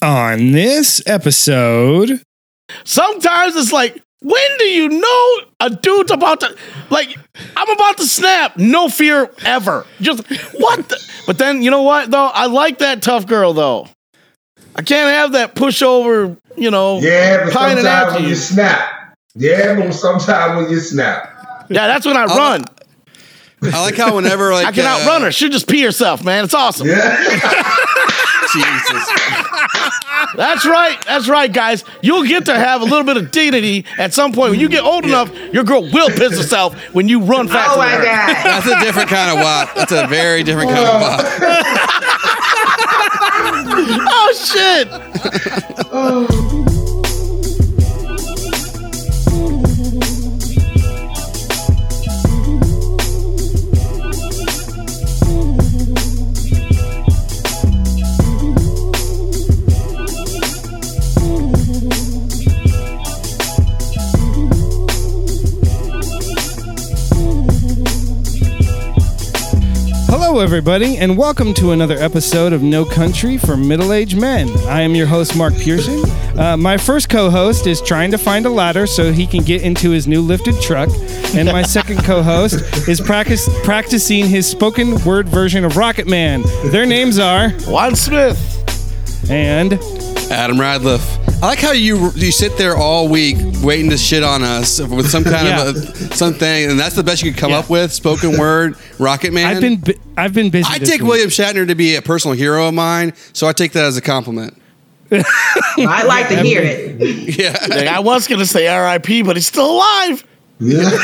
On this episode, Sometimes it's like, when do you know a dude's about to like? I'm about to snap. No fear ever. Just what? The, but then you know what though? I like that tough girl though. I can't have that pushover. You know, Yeah, but pining sometimes when you. you snap. Yeah, but sometimes when you snap. Yeah, that's when I run. I like how whenever like I can uh, outrun her. She'll just pee herself, man. It's awesome. Yeah. Jesus. That's right. That's right, guys. You'll get to have a little bit of dignity at some point. When you get old enough, your girl will piss herself when you run fast. Oh my her. god. That's a different kind of wop. That's a very different kind of wop. Oh shit! Oh. Hello everybody, and welcome to another episode of No Country for Middle Aged Men. I am your host, Mark Pearson. Uh, my first co host is trying to find a ladder so he can get into his new lifted truck, and my second co host is practice, practicing his spoken word version of Rocket Man. Their names are, Juan Smith. and Adam Radcliffe. I like how you you sit there all week waiting to shit on us with some kind Yeah. of a, something, and that's the best you could come Yeah. up with. Spoken word, Rocket Man. I've been bu- I've been busy. I this take week. William Shatner to be a personal hero of mine, so I take that as a compliment. I like to hear it. Yeah. Like, I was gonna say R.I.P., but he's still alive. yeah.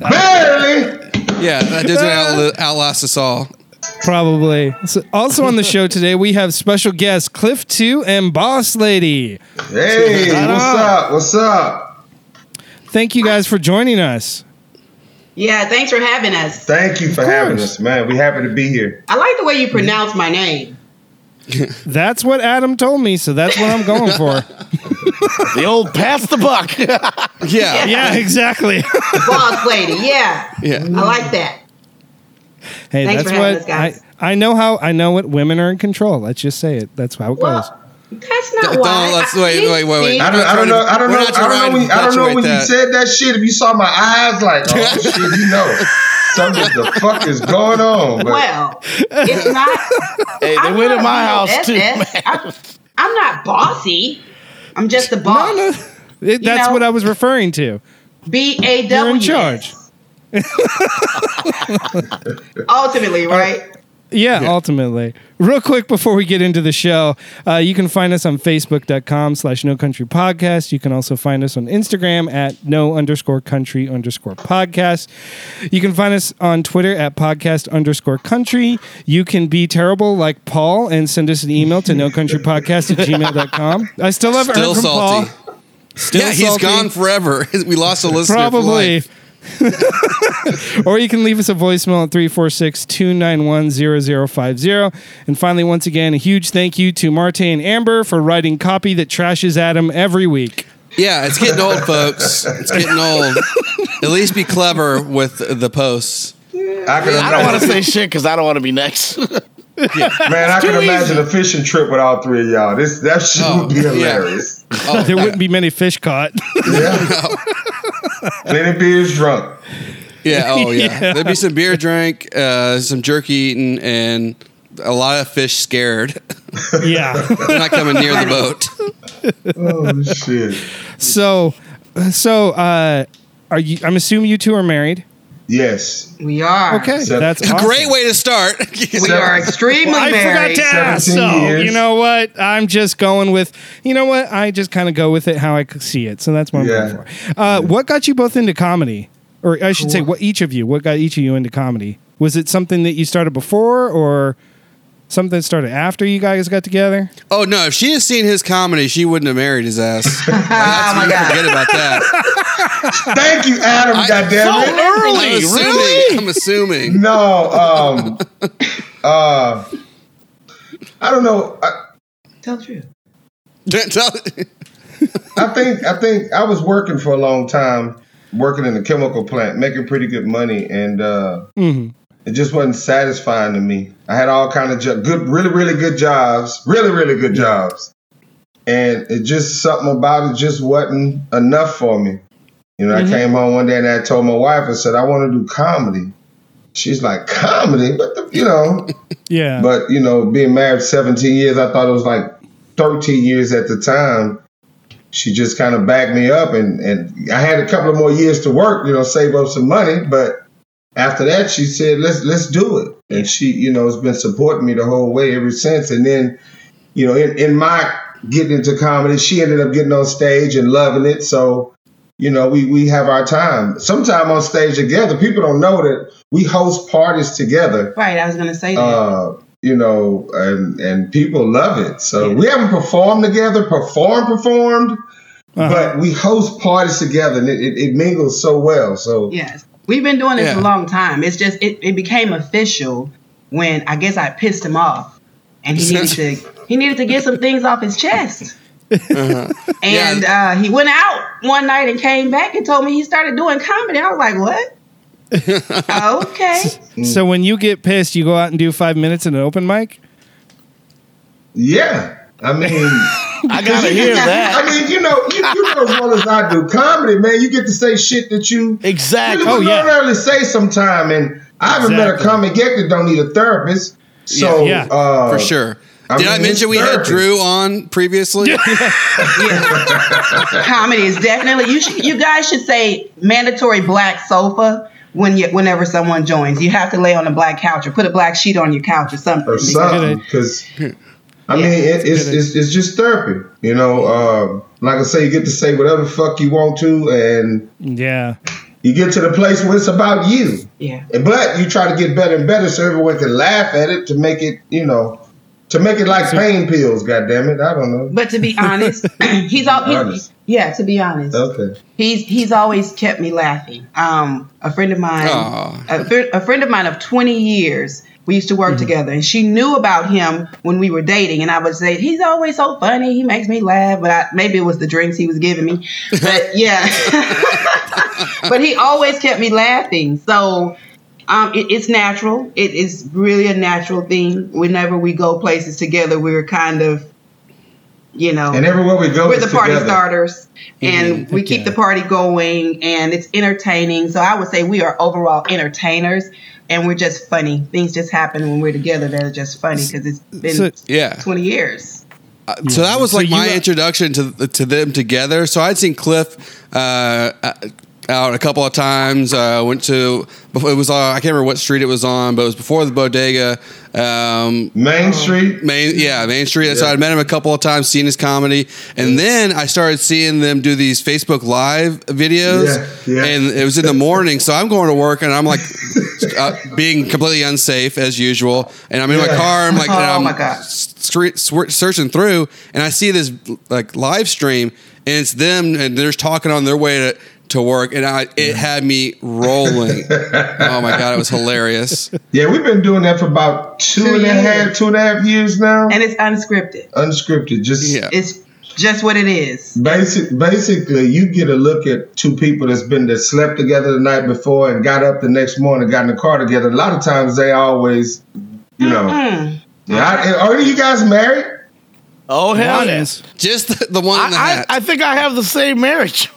Barely. Yeah, that dude's gonna outlast us all. Probably. So also on the show today, we have special guests Cliff Two and Boss Lady. Hey, what's up? What's up? Thank you guys for joining us. Yeah, thanks for having us. Thank you for having us, man. We happy to be here. I like the way you pronounce my name. That's what Adam told me, so that's what I'm going for. The old pass the buck. Yeah. yeah, exactly. Boss lady. Yeah. Yeah. I like that. Hey, Thanks that's for what us, guys. I I know how I know what women are in control. Let's just say it. That's how it goes. That's not Don't- why. let's- wait, wait, wait, wait. I don't, I don't know. I don't know. I don't know when, I don't know when you that. said that shit. If you saw my eyes, like, oh shit, you know, something the fuck is going on. But Well, it's not. hey, they I'm went in my real house too. Man. I'm, I'm not bossy. I'm just the boss. No, no. It- that's know- what I was referring to. B A W. You're in charge. Ultimately, right? Yeah, ultimately. Real quick before we get into the show, uh, you can find us on Facebook.com slash No Country Podcast. You can also find us on Instagram at No underscore country underscore podcast. You can find us on Twitter at podcast underscore country. You can be terrible like Paul and send us an email to no country podcast at gmail.com. I still haven't Still from salty. Paul. Still yeah, he's salty. gone forever. We lost a listener. for Probably. Life. or you can leave us a voicemail at 346 291 0050. And finally, once again, a huge thank you to Marte and Amber for writing copy that trashes Adam every week. Yeah, it's getting old, folks. It's getting old. At least be clever with the posts. I can I don't want to say shit because I don't want to be next. man. I can too imagine a fishing trip with all three of y'all. This that shit Oh, would be yeah. hilarious. Oh, There wouldn't be many fish caught. Yeah. Plenty beers drunk. yeah, oh yeah. Yeah. There'd be some beer drink, uh, some jerky eaten, and a lot of fish scared. yeah. They're not coming near the boat. Oh shit. So, so, uh, are you, I'm assuming you two are married. Yes. We are. Okay. So- that's awesome. Great way to start. We are extremely Well, I forgot married. to ask. So, years. you know what? I'm just going with, you know what? I just kind of go with it how I see it. So that's what I'm Yeah. going for. Uh, what got you both into comedy? Or I should say, what each of you, what got each of you into comedy? Was it something that you started before or something that started after you guys got together? oh no, if she had seen his comedy, she wouldn't have married his ass. Like, that's- Oh, my God. Forget about that. Thank you, Adam. I- goddamn so it. early, I'm assuming. really? I'm assuming. No. Um. uh. I don't know. I, Tell the truth. Tell. I think I think I was working for a long time, working in a chemical plant, making pretty good money, and uh, Mm-hmm. it just wasn't satisfying to me. I had all kind of jo- good, really, really good jobs, really, really good jobs, and it just something about it just wasn't enough for me. You know, I mm-hmm. came home one day and I told my wife, I said, I want to do comedy. She's like, comedy? What the, you know? Yeah. But you know, being married 17 years, I thought it was like 13 years at the time. She just kind of backed me up, and and I had a couple of more years to work, you know, save up some money. But after that, she said, "Let's let's do it," and she, you know, has been supporting me the whole way ever since. And then, you know, in, in my getting into comedy, she ended up getting on stage and loving it. So, you know, we we have our time. Sometime on stage together. People don't know that we host parties together Right, I was gonna say that. uh, you know, and and people love it. So we haven't performed together, performed, performed, Uh-huh. but we host parties together, and it, it, it mingles so well. So yes, we've been doing this Yeah. a long time. It's just it, it became official when I guess I pissed him off, and he needed to he needed to get some things off his chest. And uh, he went out one night and came back and told me he started doing comedy. I was like, what? okay. So when you get pissed, you go out and do five minutes in an open mic. yeah, I mean, I gotta hear that. I mean, you know, you, you know as well as I do comedy, man. You get to say shit that you Exactly. really Oh, would yeah. ordinarily say sometime, and I haven't met a comic yet that don't need a therapist. So Yeah. Yeah. uh, for sure. I Did I mention it's we had. Drew on previously? comedy is definitely you. Should, you guys should say mandatory black sofa when you whenever someone joins. You have to lay on a black couch or put a black sheet on your couch or something. or something because I mean it, it's, it's it's just therapy. You know, um, like I say, you get to say whatever fuck you want to, and Yeah. you get to the place where it's about you. Yeah. But you try to get better and better so everyone can laugh at it to make it, you know, to make it like pain pills. God damn it, I don't know. But to be honest, he's all he's, Honest. yeah. To be honest, Okay, he's he's always kept me laughing. Um, a friend of mine, Aw. a, fr- a friend of mine of twenty years. We used to work together, and she knew about him when we were dating. And I would say he's always so funny. He makes me laugh, but I, maybe it was the drinks he was giving me. But yeah, but he always kept me laughing. So um, it, it's natural. It is really a natural thing. Whenever we go places together, we're kind of, you know, and everywhere we go, we're the party together. starters and we Heck keep the party going and it's entertaining so i would say we are overall entertainers and we're just funny things just happen when we're together that are just funny because it's been So- Yeah. 20 years Uh, So that was like you my got- introduction to to them together. So I'd seen Cliff uh, out a couple of times. Uh, went to it was uh, I can't remember what street it was on, but it was before the bodega. Um, Main Street. Main, yeah, Main Street. So I'd met him a couple of times, seen his comedy, and then I started seeing them do these Facebook Live videos, Yeah, yeah. and it was in the morning. So I'm going to work, and I'm like uh, being completely unsafe as usual, and I'm in my car. I'm like, Oh, and I'm my God. s- stre- searching through, and I see this like live stream, and it's them, and they're just talking on their way to. To work, and I it had me rolling. oh my god, it was hilarious. Yeah, we've been doing that for about two Two and a half, years. two and a half years now. and it's unscripted Unscripted, just Yeah. it's just what it is Basic, basically, you get a look at two people that's been that slept together the night before and got up the next morning, got in the car together. A lot of times, they always, you know. Mm. Yeah, I, are you guys married? Oh hell yes! Just the, the one in the I, hat. I, I think I have the same marriage.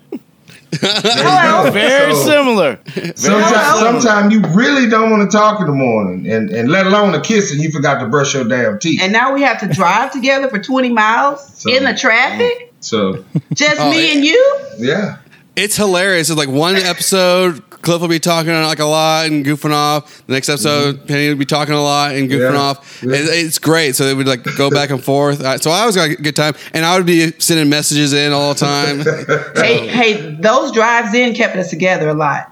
Hello. Very So- similar. Sometimes, sometimes you really don't want to talk in the morning, and, and let alone a kiss, and you forgot to brush your damn teeth. and now we have to drive together for 20 miles So- in the traffic so, just Oh, me yeah. and you yeah. It's hilarious. It's like one episode, Cliff will be talking like a lot and goofing off. The next episode, mm-hmm. Penny will be talking a lot and goofing Yeah. off. Yeah. It- it's great. So they would like go back and forth. So I always got a good time, and I would be sending messages in all the time. hey hey those drives in kept us together a lot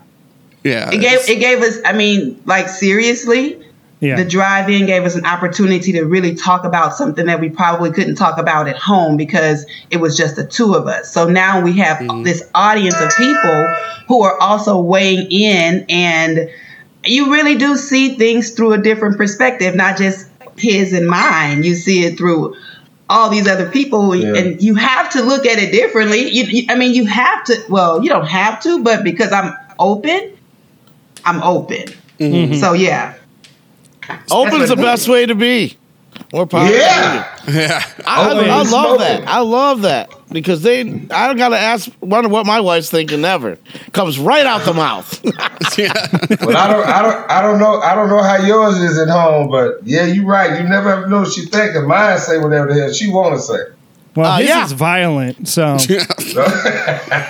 Yeah, it gave it gave us i mean like seriously Yeah. the drive-in gave us an opportunity to really talk about something that we probably couldn't talk about at home because it was just the two of us. So now we have mm-hmm. this audience of people who are also weighing in and you really do see things through a different perspective, not just his and mine. You see it through all these other people Yeah. and you have to look at it differently. You, you, I mean, you have to, well, you don't have to, but because I'm open, I'm open. Mm-hmm. So yeah, Open's the best way to be. More power. Yeah. Yeah. I, I, I love that. I love that because they. I don't gotta ask. Wonder what my wife's thinking. Never comes right out the mouth. yeah. But I don't, I don't, I don't know, I don't know how yours is at home. But yeah, you're right. You never ever know what she's thinking. Mine say whatever the hell she want to say. Well, Uh, his yeah. is violent, so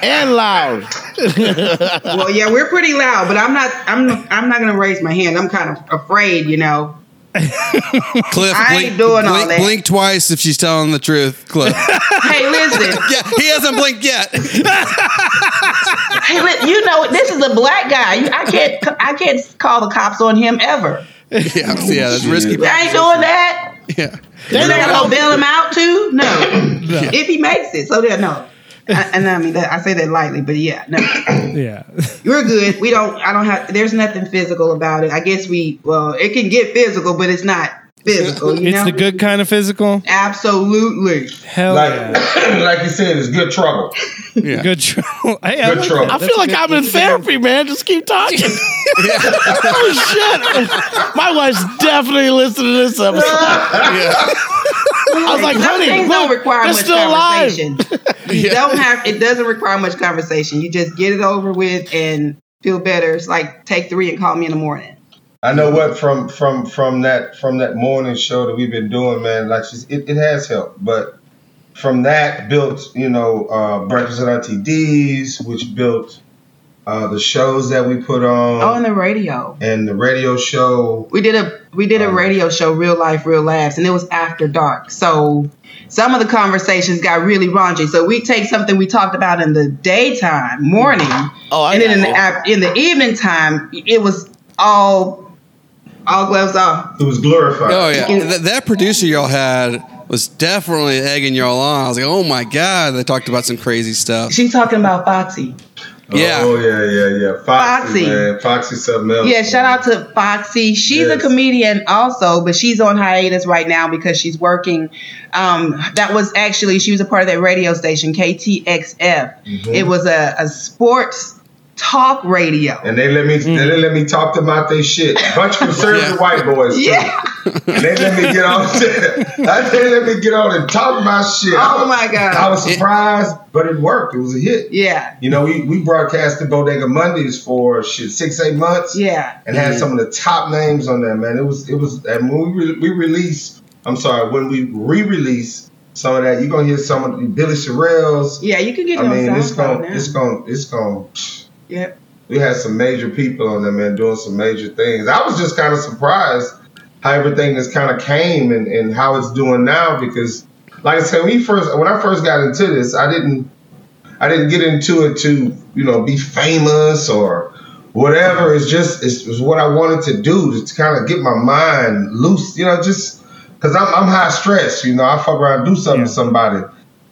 and loud. Well, yeah, we're pretty loud, but I'm not. I'm. I'm not gonna raise my hand. I'm kind of afraid, you know. Cliff, I blink, ain't doing all that. blink twice if she's telling the truth, Cliff. Hey, listen. yeah, he hasn't blinked yet. hey, li- you know this is a black guy. I can't. I can't call the cops on him ever. yeah, yeah, that's risky. I ain't doing that. Yeah. Is they gonna bail him out too? No. If he makes it, so then no. I, and I mean, that, I say that lightly, but yeah, no, yeah. you're good. We don't. I don't have. There's nothing physical about it. I guess we. Well, it can get physical, but it's not physical. You It's know? the good kind of physical. Absolutely. Hell Like, yeah. like you said, it's good trouble. Yeah. Good trouble. Hey, I Good like trouble. that. I That's feel like good. I'm in therapy, man. Just keep talking. oh shit! My wife's definitely listening to this episode. I was like, Some honey, things look, don't require much still alive. conversation. You don't have. It doesn't require much conversation. You just get it over with and feel better. It's like take three and call me in the morning. I know what from from from that from that morning show that we've been doing, man. Like she's, it, it has helped, but from that built, you know, uh, Breakfast at Auntie D's, which built uh, the shows that we put on, Oh, and the radio. and the radio show. We did a we did a Um, radio show, Real Life, Real Laughs, and it was after dark. So some of the conversations got really raunchy. So we take something we talked about in the daytime, morning, Oh, I and then in the in the evening time, it was all all gloves off. It was glorified. Oh yeah, can- Th- that producer y'all had was definitely egging y'all on. I was like, oh my god, they talked about some crazy stuff. She's talking about Foxy. Yeah. Oh yeah, yeah, yeah. Foxy, Foxy. man. Foxy something else. Yeah, shout out to Foxy. She's a comedian also, but she's on hiatus right now because she's working. Um, that was actually she was a part of that radio station KTXF. It was a, a sports talk radio. And they let me mm. they let me talk to them their shit. Bunch of conservative Yeah. white boys. too. Yeah. And they let me get on. they let me get on and talk my shit. Oh my God. I was surprised, but it worked. It was a hit. Yeah. You know, we, we broadcasted Bodega Mondays for shit six eight months. Yeah. and had some of the top names on there, man. It was it was and when we re- we released, I'm sorry, when we re-release some of that, you're gonna hear some of the Billy Sorrells. Yeah, you can get it I mean, on it's SoundCloud gonna now. it's gonna it's gonna. Yep. We had some major people on there, man, doing some major things. I was just kind of surprised how everything just kind of came and, and how it's doing now because, like I said, when we first when I first got into this, I didn't I didn't get into it to you know be famous or whatever. It's just it's, it's what I wanted to do to kind of get my mind loose, you know, just because I'm I'm high stress, you know. I fuck around and do something to somebody.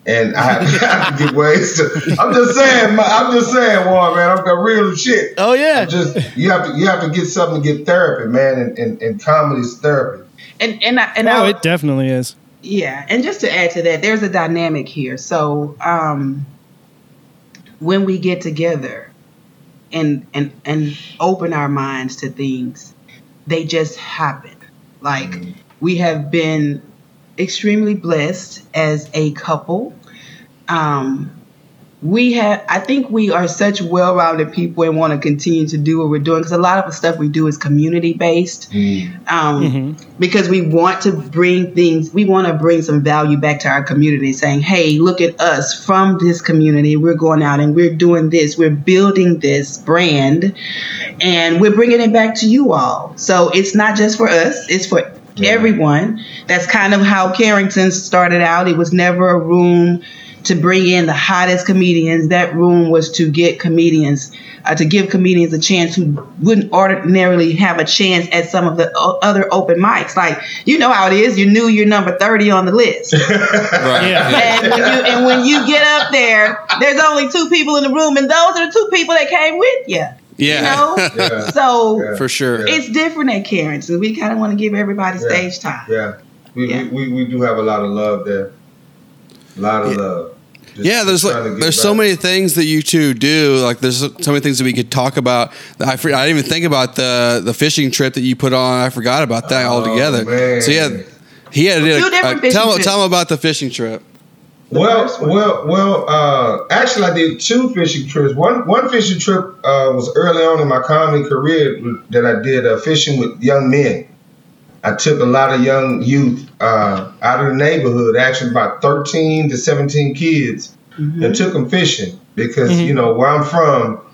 And I have, I have to get ways to. I'm just saying, ma- I'm just saying, Warren, man. I'm got real shit. Oh yeah. Just you have to you have to get something to get therapy, man. And, and, and comedy is therapy. And and I, and Oh, I, it definitely is. Yeah, and just to add to that, there's a dynamic here. So um, when we get together and and and open our minds to things, they just happen. Like we have been extremely blessed as a couple. Um, we have i think we are such well-rounded people and want to continue to do what we're doing because a lot of the stuff we do is community based um, because we want to bring things we want to bring some value back to our community saying hey look at us from this community. We're going out and we're doing this. We're building this brand and we're bringing it back to you all. So it's not just for us it's for everyone. That's kind of how carrington started out. It was never a room to bring in the hottest comedians. That room was to get comedians, uh, to give comedians a chance who wouldn't ordinarily have a chance at some of the o- other open mics. Like you know how it is. You knew you're number thirty on the list, Right. Yeah. and when you and when you get up there, there's only two people in the room, and those are the two people that came with you. Yeah. You know, Yeah. so Yeah. For sure. Yeah. it's different at Karen. So we kind of want to give everybody Yeah. stage time. Yeah, we, Yeah. We, we we do have a lot of love there. A lot of Yeah. love. Just Yeah, there's like get there's so many things that you two do. Like there's so many things that we could talk about. I for, I didn't even think about the the fishing trip that you put on. I forgot about that altogether. Oh, man. So yeah, he had Two to different fishing tell trips. tell him about the fishing trip. Well, well, well. Uh, actually, I did two fishing trips. One one fishing trip uh, was early on in my comedy career that I did uh, fishing with young men. I took a lot of young youth uh, out of the neighborhood, actually about thirteen to seventeen kids, and took them fishing because you know where I'm from.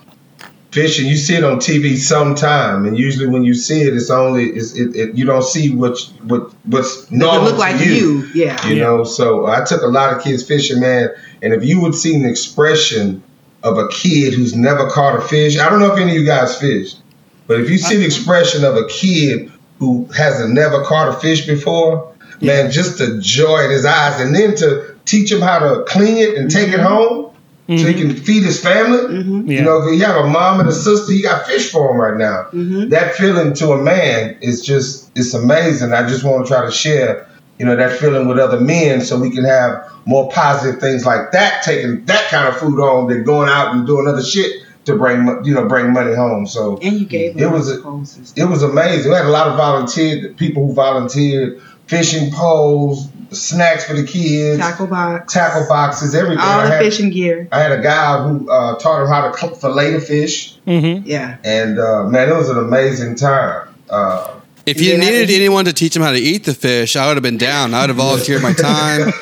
Fishing, you see it on TV sometime, and usually when you see it, it's only it's, it, it, you don't see what what what's It normal look like you. you. Yeah. You know, so I took a lot of kids fishing, man. And if you would see an expression of a kid who's never caught a fish, I don't know if any of you guys fished, but if you see the expression of a kid who hasn't never caught a fish before, man, just the joy in his eyes, and then to teach him how to clean it and take it mm-hmm. home so he mm-hmm. can feed his family. Yeah. You know, if you have a mom and a sister, you got fish for him right now. That feeling to a man is just, it's amazing. I just want to try to share, you know, that feeling with other men so we can have more positive things like that, taking that kind of food home than going out and doing other shit to bring, you know, bring money home. So And you gave It was a- poles and stuff. it was amazing. We had a lot of volunteered people who volunteered, fishing poles, snacks for the kids, tackle box, tackle boxes, everything. all I the had, fishing gear. I had a guy who uh, taught him how to cook fillet the fish. Mm-hmm. Yeah. And uh, man, it was an amazing time. Uh, If you Yeah, needed anyone to teach him how to eat the fish, I would have been down. I would have volunteered my time.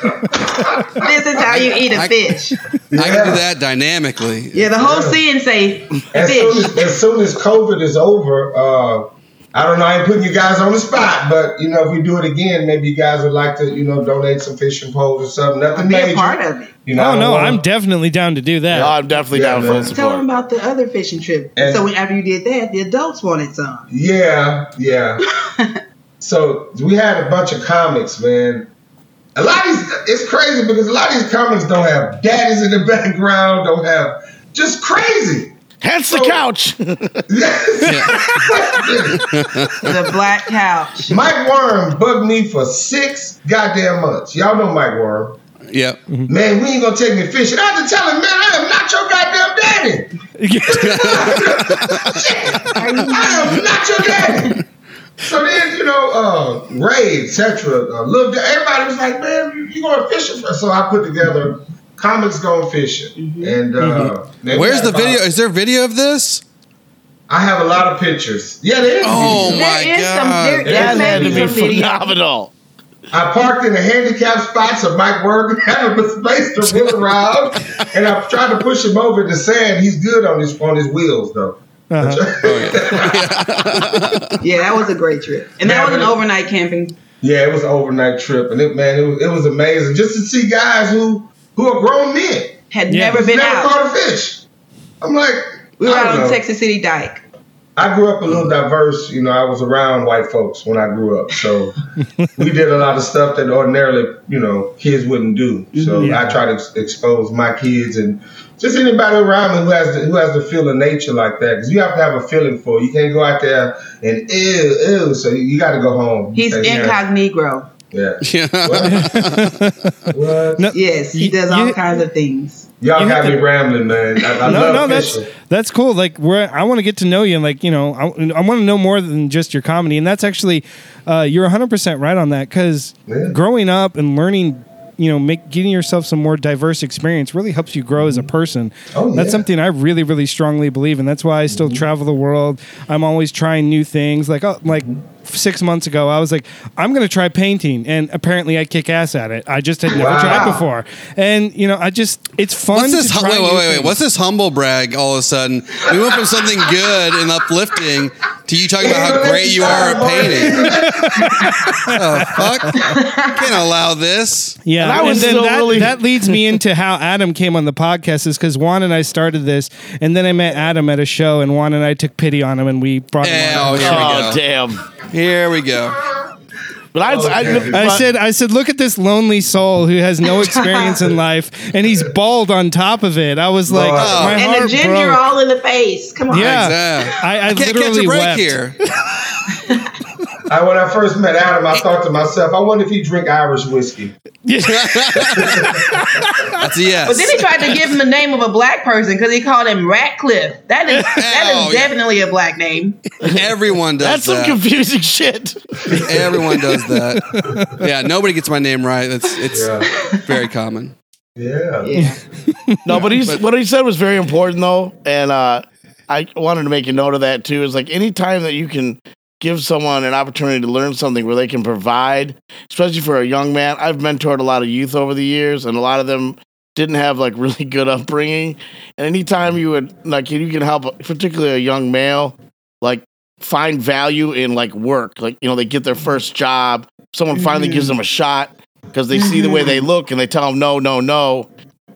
This is how you eat a I- fish. I can do that dynamically. Yeah, the whole Yeah. scene say as, soon as, as soon as COVID is over, uh, I don't know, I ain't putting you guys on the spot, but you know, if we do it again, maybe you guys would like to, you know, donate some fishing poles or something. Nothing Be major. a part of it. You know, I Oh don't no, wanna- I'm definitely down to do that. No, I'm definitely Yeah, down man. for the Tell them about the other fishing trip. And- so when, after you did that, the adults wanted some. Yeah, yeah. so we had a bunch of comics, man. A lot of these, it's crazy because a lot of these comics don't have daddies in the background, don't have just crazy. Hence the couch. The black couch. Mike Worm bugged me for six goddamn months. Y'all know Mike Worm. Yep. Man, we ain't gonna take me fishing. I had to tell him, man, I am not your goddamn daddy. I am not your daddy. So then, you know, uh, Ray, etc., uh, Lil, everybody was like, man, you, you going fishing? For? So I put together comics going fishing. And uh, man, we Where's the about- video? Is there video of this? I have a lot of pictures. Yeah, there is. Oh, video. my There is some- God. there- there, that had to be be some video. phenomenal. I parked in the handicap spot so Mike Work had a space to wheel around, and I tried to push him over the sand. He's good on his on his wheels though. Uh-huh. Yeah, that was a great trip. And that Yeah, was an overnight camping. Yeah, it was an overnight trip, and it man, it was, it was amazing just to see guys who who are grown men Had Yeah. never been never out. caught a fish. I'm like, We were I out on know. Texas City Dike. I grew up a little diverse. You know, I was around white folks when I grew up, so we did a lot of stuff that ordinarily, you know, kids wouldn't do. So Yeah. I try to ex- expose my kids and just anybody around me who has the, who has the feel of nature like that, because you have to have a feeling for it. You can't go out there and ew ew. So you, got to go home. He's Say, incognito. Yeah. Yeah. What? what? No, Yes, he You- does all you- kinds of things. Y'all got have me rambling, man. I, I no, love no, that's fishing. that's cool. Like, we're I want to get to know you, and like, you know, I, I want to know more than just your comedy, and that's actually, uh, you're 100 percent right on that because Yeah. growing up and learning, you know, make getting yourself some more diverse experience really helps you grow as a mm-hmm. person. Oh, That's yeah. something I really, really strongly believe, and that's why I still mm-hmm. travel the world. I'm always trying new things. Like, oh, like mm-hmm. Six months ago, I was like, I'm going to try painting, and apparently I kick ass at it. I just had never Wow. tried before, and you know, I just it's fun. What's this? to try Wait, wait, wait, wait. What's this humble brag? All of a sudden, we went from something good and uplifting to you talking about how great you are at painting. oh fuck! Can't allow this. Yeah, And I and, was then still that, really- that leads me into how Adam came on the podcast is because Juan and I started this, and then I met Adam at a show, and Juan and I took pity on him, and we brought him Yeah, on. oh, here we Oh go. damn! Here we go. But I, oh, I, Okay. I said, I said, look at this lonely soul who has no experience in life, and he's bald on top of it. I was like, Lord. my And heart the ginger broke. all in the face. Come on. Yeah. Exactly. I, I, I can't catch literally a break wept. here. I, when I first met Adam, I thought to myself, I wonder if he drink Irish whiskey. That's a yes. But then he tried to give him the name of a black person because he called him Ratcliffe. That is that Oh, is yeah. definitely a black name. Everyone does that. That's some confusing shit. Everyone does that. Yeah, nobody gets my name right. That's it's Yeah. very common. Yeah. Yeah. No, but he's what he said was very important though, and uh, I wanted to make a note of that too. Is like any time that you can give someone an opportunity to learn something where they can provide, especially for a young man. I've mentored a lot of youth over the years, and a lot of them didn't have like really good upbringing. And anytime you would like you can help, particularly a young male, like find value in like work, like you know they get their first job, someone finally gives mm-hmm. them a shot because they see the way they mm-hmm. look and they tell them no, no, no,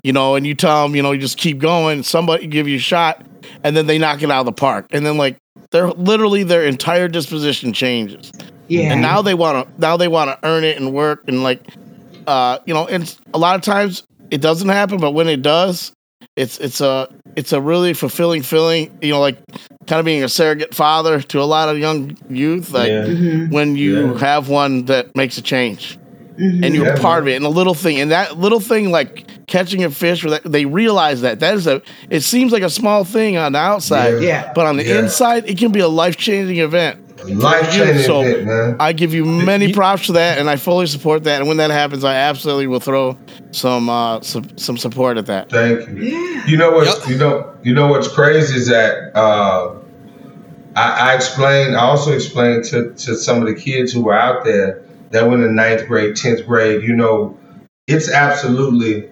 you know, and you tell them, you know, you just keep going. Somebody give you a shot, and then they knock it out of the park, and then like they're literally their entire disposition changes, Yeah. and now they want to now they want to earn it and work and like, uh, you know, and a lot of times it doesn't happen, but when it does, it's it's a it's a really fulfilling feeling, you know, like kind of being a surrogate father to a lot of young youth, like Yeah. when you Yeah. have one that makes a change and you're Yeah, part man. of it and a little thing and that little thing like catching a fish or that they realize that that is a it seems like a small thing on the outside Yeah. Yeah. but on the Yeah. inside it can be a life-changing event Life changing So, event, man. i give you many props for that and i fully support that and when that happens i absolutely will throw some uh some, some support at that Thank you. Yeah. You know what? Yep. You know. You know what's crazy is that uh, I, I explained. I also explained to to some of the kids who were out there that went in ninth grade, tenth grade. You know, it's absolutely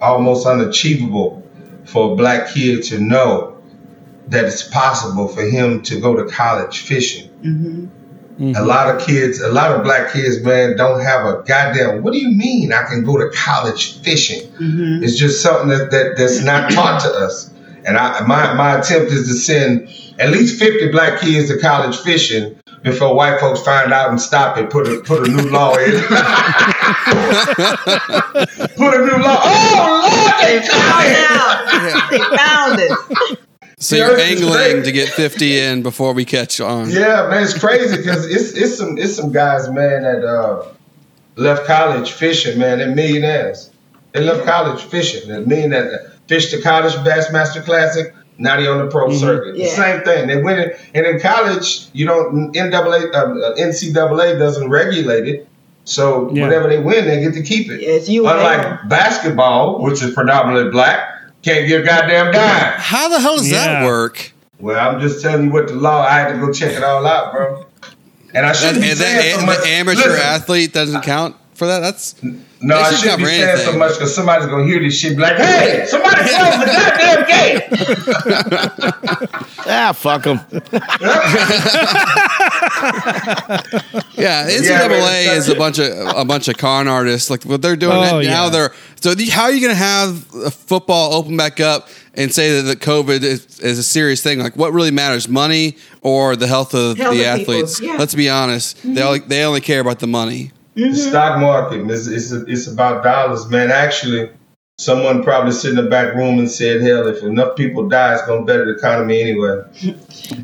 almost unachievable for a black kid to know that it's possible for him to go to college fishing. Mm-hmm. A lot of kids, a lot of black kids, man, don't have a goddamn. What do you mean I can go to college fishing? Mm-hmm. It's just something that, that that's not taught to us. And I, my my attempt is to send at least fifty black kids to college fishing before white folks find out and stop it. Put a put a new law in. put a new law. Oh Lord, they They found out. They found it. So you're angling to get 50 in before we catch on. Yeah, man, it's crazy because it's it's some it's some guys, man, that uh, left college fishing, man. They're millionaires. They left college fishing. They mean that fished the college Bassmaster Classic. Now they on the pro circuit. The Yeah. same thing. They win it, and in college, you don't NAA, uh, NCAA doesn't regulate it. So Yeah. whatever they win, they get to keep it. Yeah, it's you Unlike them. basketball, which is predominantly black, can't get a goddamn dime. How the hell does Yeah. that work? Well, I'm just telling you what the law. I had to go check it all out, bro. And I That, shouldn't be and saying that, so much. the amateur Listen, athlete doesn't count for that? That's No, They I should shouldn't be cover saying so much because somebody's gonna hear this shit. Be like, hey, somebody close the goddamn gate. ah fuck them Yeah, Yeah, NCAA man, is a bunch of a bunch of con artists. Like what they're doing Oh, now, yeah. they're so. The, how are you going to have a football open back up and say that the COVID is, is a serious thing? Like, what really matters, money or the health of Health the of athletes? yeah. Let's be honest. They only, they only care about the money. The mm-hmm. stock market is it's, it's about dollars, man. Actually, someone probably sit in the back room and said, "Hell, if enough people die, it's gonna better the economy anyway."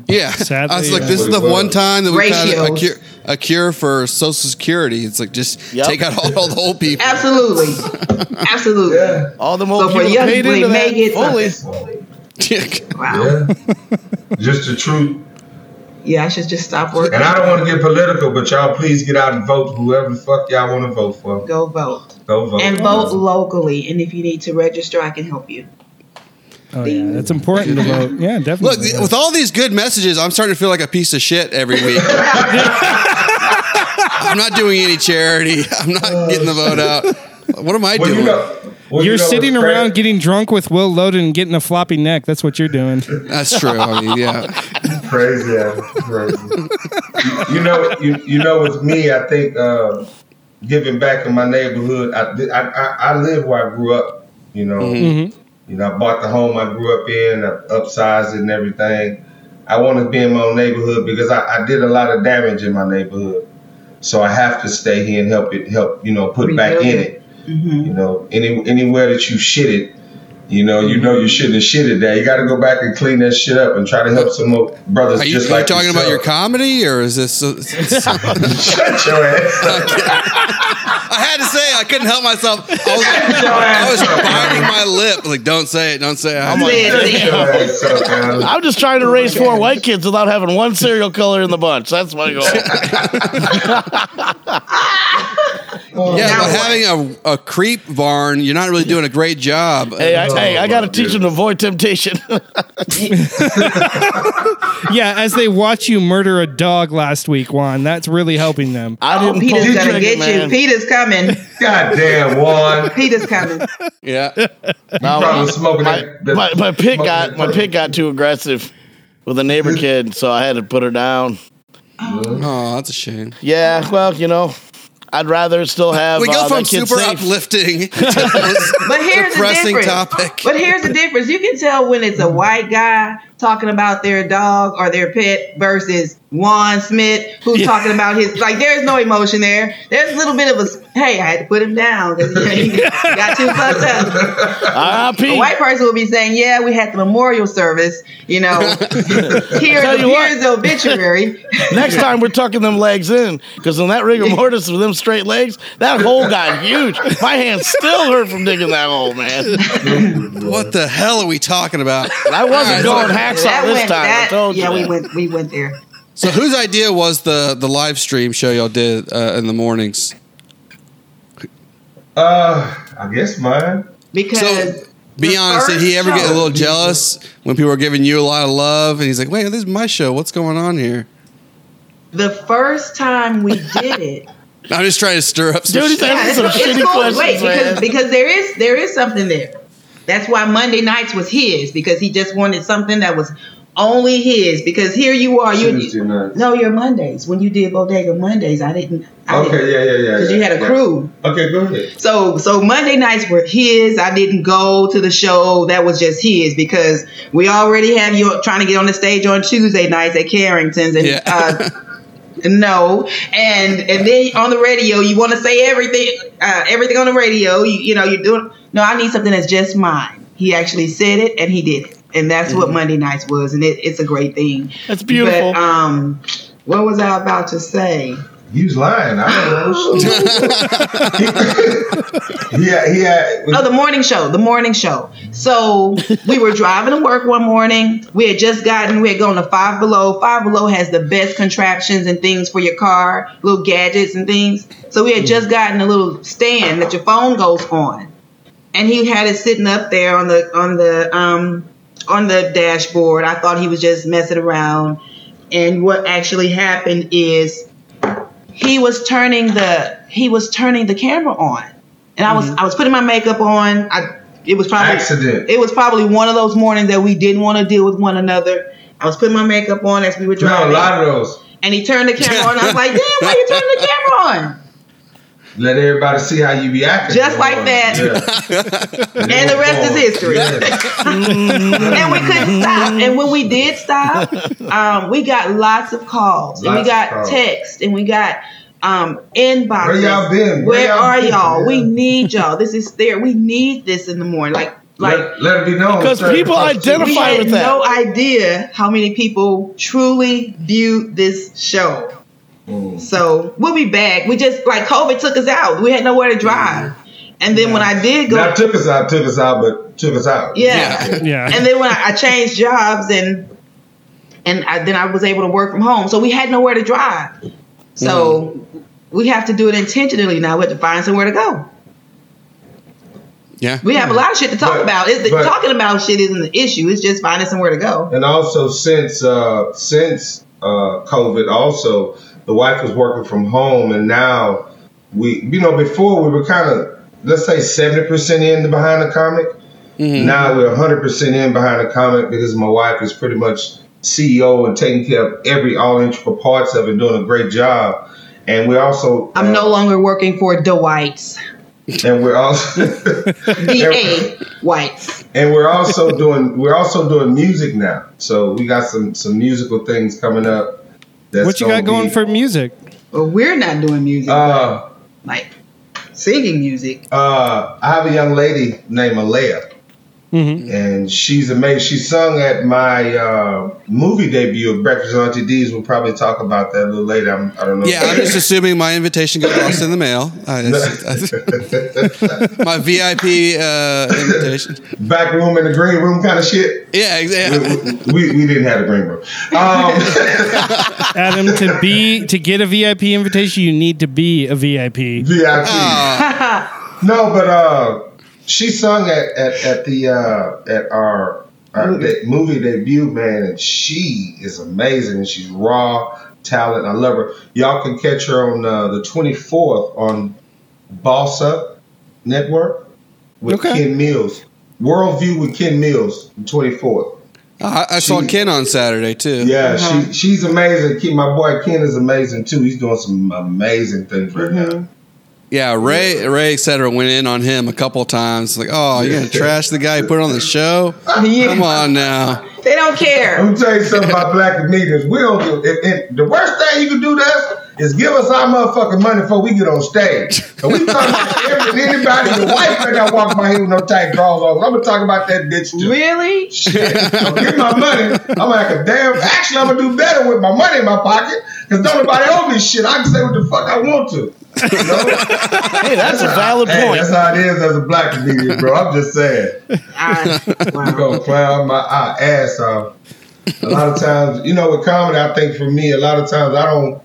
Yeah, Sadly, I was like, that's this is the one time that we've had a, a cure, a cure for Social Security. It's like just Yep. take out all, all the old people. Absolutely. Absolutely. Yeah, all the old for people young paid people, into they may that get fully. Wow. yeah. just the truth. Yeah, I should just stop working. And I don't want to get political, but y'all please get out and vote whoever the fuck y'all want to vote for. Go vote. Go vote. And vote locally. And if you need to register, I can help you. Oh yeah, it's important to vote. Yeah, definitely. Look, with all these good messages, I'm starting to feel like a piece of shit every week. I'm not doing any charity. I'm not getting the vote out. What am I Well, doing? you know, well, you're you know sitting around crazy? getting drunk with Will Loden and getting a floppy neck. That's what you're doing. That's true. I mean, yeah. crazy, yeah, crazy. you, you know, you, you know, with me, I think uh, giving back in my neighborhood. I, I, I, I live where I grew up. You know, Mm-hmm. you know, I bought the home I grew up in, I upsized it and everything. I want to be in my own neighborhood because I, I did a lot of damage in my neighborhood, so I have to stay here and help it, help you know, put back in it. It. You know, any anywhere that you shit it, You know, you know you shouldn't have shitted that. You got to go back and clean that shit up and try to help some more brothers Are you, just are you like talking about your comedy or is this? uh, Shut your ass up. I had to say. I couldn't help myself. I was, I was biting my lip. Like, don't say it. Don't say it. I'm like, Shut your ass up, man. I'm just trying to raise four white kids without having one serial killer in the bunch. That's my goal. yeah, Now but what? having a, a creep barn, you're not really doing a great job. hey, I, oh, hey, I got to Oh, teach them to avoid temptation. Yeah, as they watch you murder a dog last week, Juan, that's really helping them. I Oh, didn't PETA's gonna trigger, get you. man. PETA's coming. God damn, Juan. Peter's coming. Yeah. No, Probably smoking my, that- that- my, my pit got my perk. pit got too aggressive with a neighbor kid, so I had to put her down. Oh, that's a shame. Yeah, well, you know, I'd rather still have. We go uh, from that kid super safe. uplifting to this But here's the depressing difference. topic. But here's the difference. You can tell when it's a white guy talking about their dog or their pet versus Juan Smith who's talking about his like there's no emotion there. There's a little bit of a hey, I had to put him down because he got too fucked up. A white person will be saying, "Yeah, we had the memorial service. You know, here, Tell you here's the obituary." Next time we're tucking them legs in because on that rigor mortis with them straight legs, that hole got huge. My hands still hurt from digging that hole, man. What the hell are we talking about? I wasn't All right, going hacksaw this time. I told you. yeah, we went, we went there. So, whose idea was the the live stream show y'all did uh, in the mornings? Uh, I guess mine. because So, be honest, did he ever get a little jealous when people were giving you a lot of love? And he's like, "Wait, this is my show. What's going on here?" The first time we did it, I'm just trying to stir up some Dude, he's shit. asking some it's, shitty cool. questions, Wait, because because there is there is something there. That's why Monday nights was his because he just wanted something that was only his. Because here you are, you no, your Mondays when you did Bodega Mondays. I didn't. I Okay, yeah, yeah, yeah. Because yeah, you had a yeah. crew. Okay, go ahead. So so Monday nights were his. I didn't go to the show. That was just his because we already have you trying to get on the stage on Tuesday nights at Carrington's and Yeah. uh, no and and then on the radio you want to say everything uh, everything on the radio. You you know you're doing no. I need something that's just mine. He actually said it and he did it. And that's what Monday nights was, and it, it's a great thing. That's beautiful. But um, what was I about to say? He was lying. I don't know. yeah, he had. Oh, the morning show, the morning show. So we were driving to work one morning. We had just gotten, we had gone to Five Below. Five Below has the best contraptions and things for your car, little gadgets and things. So we had just gotten a little stand that your phone goes on, and he had it sitting up there on the on the um on the dashboard. I thought he was just messing around, and what actually happened is he was turning the he was turning the camera on, and I was I was putting my makeup on. I it was probably Accident. It was probably one of those mornings that we didn't want to deal with one another. I was putting my makeup on as we were No, a driving, lot of those. and he turned the camera on. I was like, "Damn, why you turning the camera on?" Let everybody see how you be acting. Just like that. Yeah. And the rest is history. Yeah. and we couldn't stop. And when we did stop, um, we got lots of calls, and we got calls. texts, and we got um, inboxes. Where y'all been? Where Where y'all are been? y'all? We need y'all. This is there. We need this in the morning. Like, like let, let it be known. Because people identify we had with that. no idea how many people truly view this show. Mm. So we'll be back. We just like COVID took us out. We had nowhere to drive. And then when I did go, Not took us out, took us out, but took us out. yeah. Yeah. And then when I, I changed jobs and and I, then I was able to work from home, so we had nowhere to drive. So we have to do it intentionally now. We have to find somewhere to go. Yeah. We have a lot of shit to talk But- about. It's, but- talking about shit isn't the issue. It's just finding somewhere to go. And also since uh, since uh, COVID, also the wife was working from home, and now we, you know, before we were kind of let's say seventy percent in behind the comic. Now we're hundred percent in behind the comic because my wife is pretty much CEO and taking care of every all integral parts of it, doing a great job. And we're also I'm uh, no longer working for Dwight's. and we're also D.A. Whites. and we're also doing we're also doing music now. So we got some some musical things coming up. That's what you got gonna going be- for music? Well, we're not doing music, Uh, like singing music. uh, I have a young lady named Alea. And she's amazing. She sung at my uh, movie debut of Breakfast with Auntie D's. We'll probably talk about that a little later. I'm, I don't know. Yeah, I'm just assuming my invitation got lost in the mail. I- it's- my VIP uh, invitation. back room in the green room kind of shit. Yeah, exactly. We, we didn't have a green room. Um, Adam, to be to get a VIP invitation, you need to be a VIP. VIP. Ah, No, but uh, she sung at at, at the uh, at our, our de- movie debut, man, and she is amazing. And she's raw talent. I love her. Y'all can catch her on uh, the 24th on Boss Up Network with Okay. Ken Mills. Worldview with Ken Mills, the 24th. I, I saw She- Ken on Saturday too. Yeah, she she's amazing. Ken, my boy Ken is amazing too. He's doing some amazing things right now. Yeah, Ray Ray etc. went in on him a couple times. Like, oh, you're gonna trash the guy you put on the show? Yeah. Come on now. They don't care. Let me tell you something about black comedians. We don't do if, if the worst thing you can do to us is give us our motherfucking money before we get on stage. And we talking about every, anybody, your wife better not walk by here with no tight drawers on. I'm gonna talk about that bitch too. Really? Shit. So give my money. I'm gonna like a damn. Actually, I'm gonna do better with my money in my pocket because don't nobody owe me shit. I can say what the fuck I want to. You know? Hey, that's a valid Hey, point. that's how it is as a black comedian, bro. I'm just saying. Ah, I, I'm gonna clown my ass off. A lot of times, you know, with comedy, I think for me, a lot of times I don't,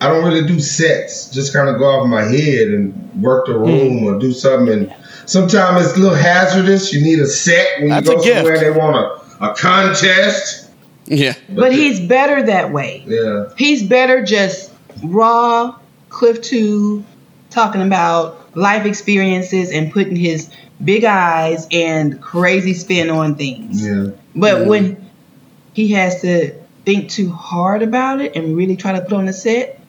I don't really do sets. Just kind of go off my head and work the hmm. room or do something. And sometimes it's a little hazardous. You need a set when That's you go gift. somewhere they want a, a contest. Yeah. But he's better that way. Yeah, He's better just raw, Cliff 2, talking about life experiences and putting his big eyes and crazy spin on things. yeah. But when he has to think too hard about it and really try to put on a set,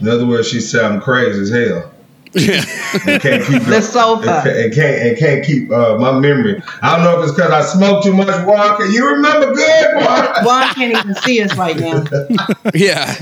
In other words, she sound crazy as hell. Yeah. And can't keep The sofa. And, ca- can't and can't keep uh, my memory. I don't know if it's because I smoked too much water. You remember good, boy? Juan can't even see us right now. Yeah.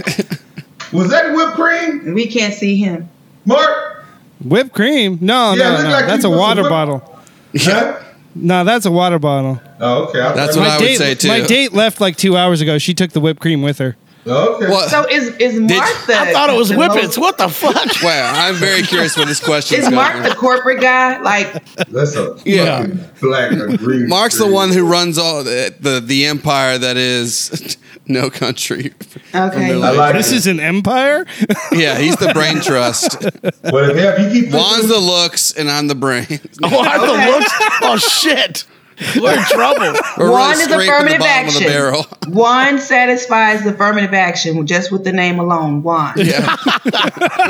Was that whipped cream, We can't see him. Mark? Whipped cream? No, Yeah, no, no. like that's a water whip- bottle. Huh? No, that's a water bottle. Oh, okay. I That's thought- what I would date, say, too. My date left like two hours ago. She took the whipped cream with her. Okay. Well, So is is Mark the? I thought it was the whippets. most- What the fuck? wow, I'm very curious where this question Is Mark the corporate guy? Like, That's a Yeah. fucking black agree. Mark's the one who runs all the the, the empire that is no country. okay, I like This it. is an empire. Yeah, he's the brain trust. But if, if you keep Juan's the looks, and I'm the brain. Oh, I have to look. Oh shit. We're in trouble. We're One running is straight the affirmative the action. barrel. Juan satisfies the affirmative action just with the name alone. One. Yeah.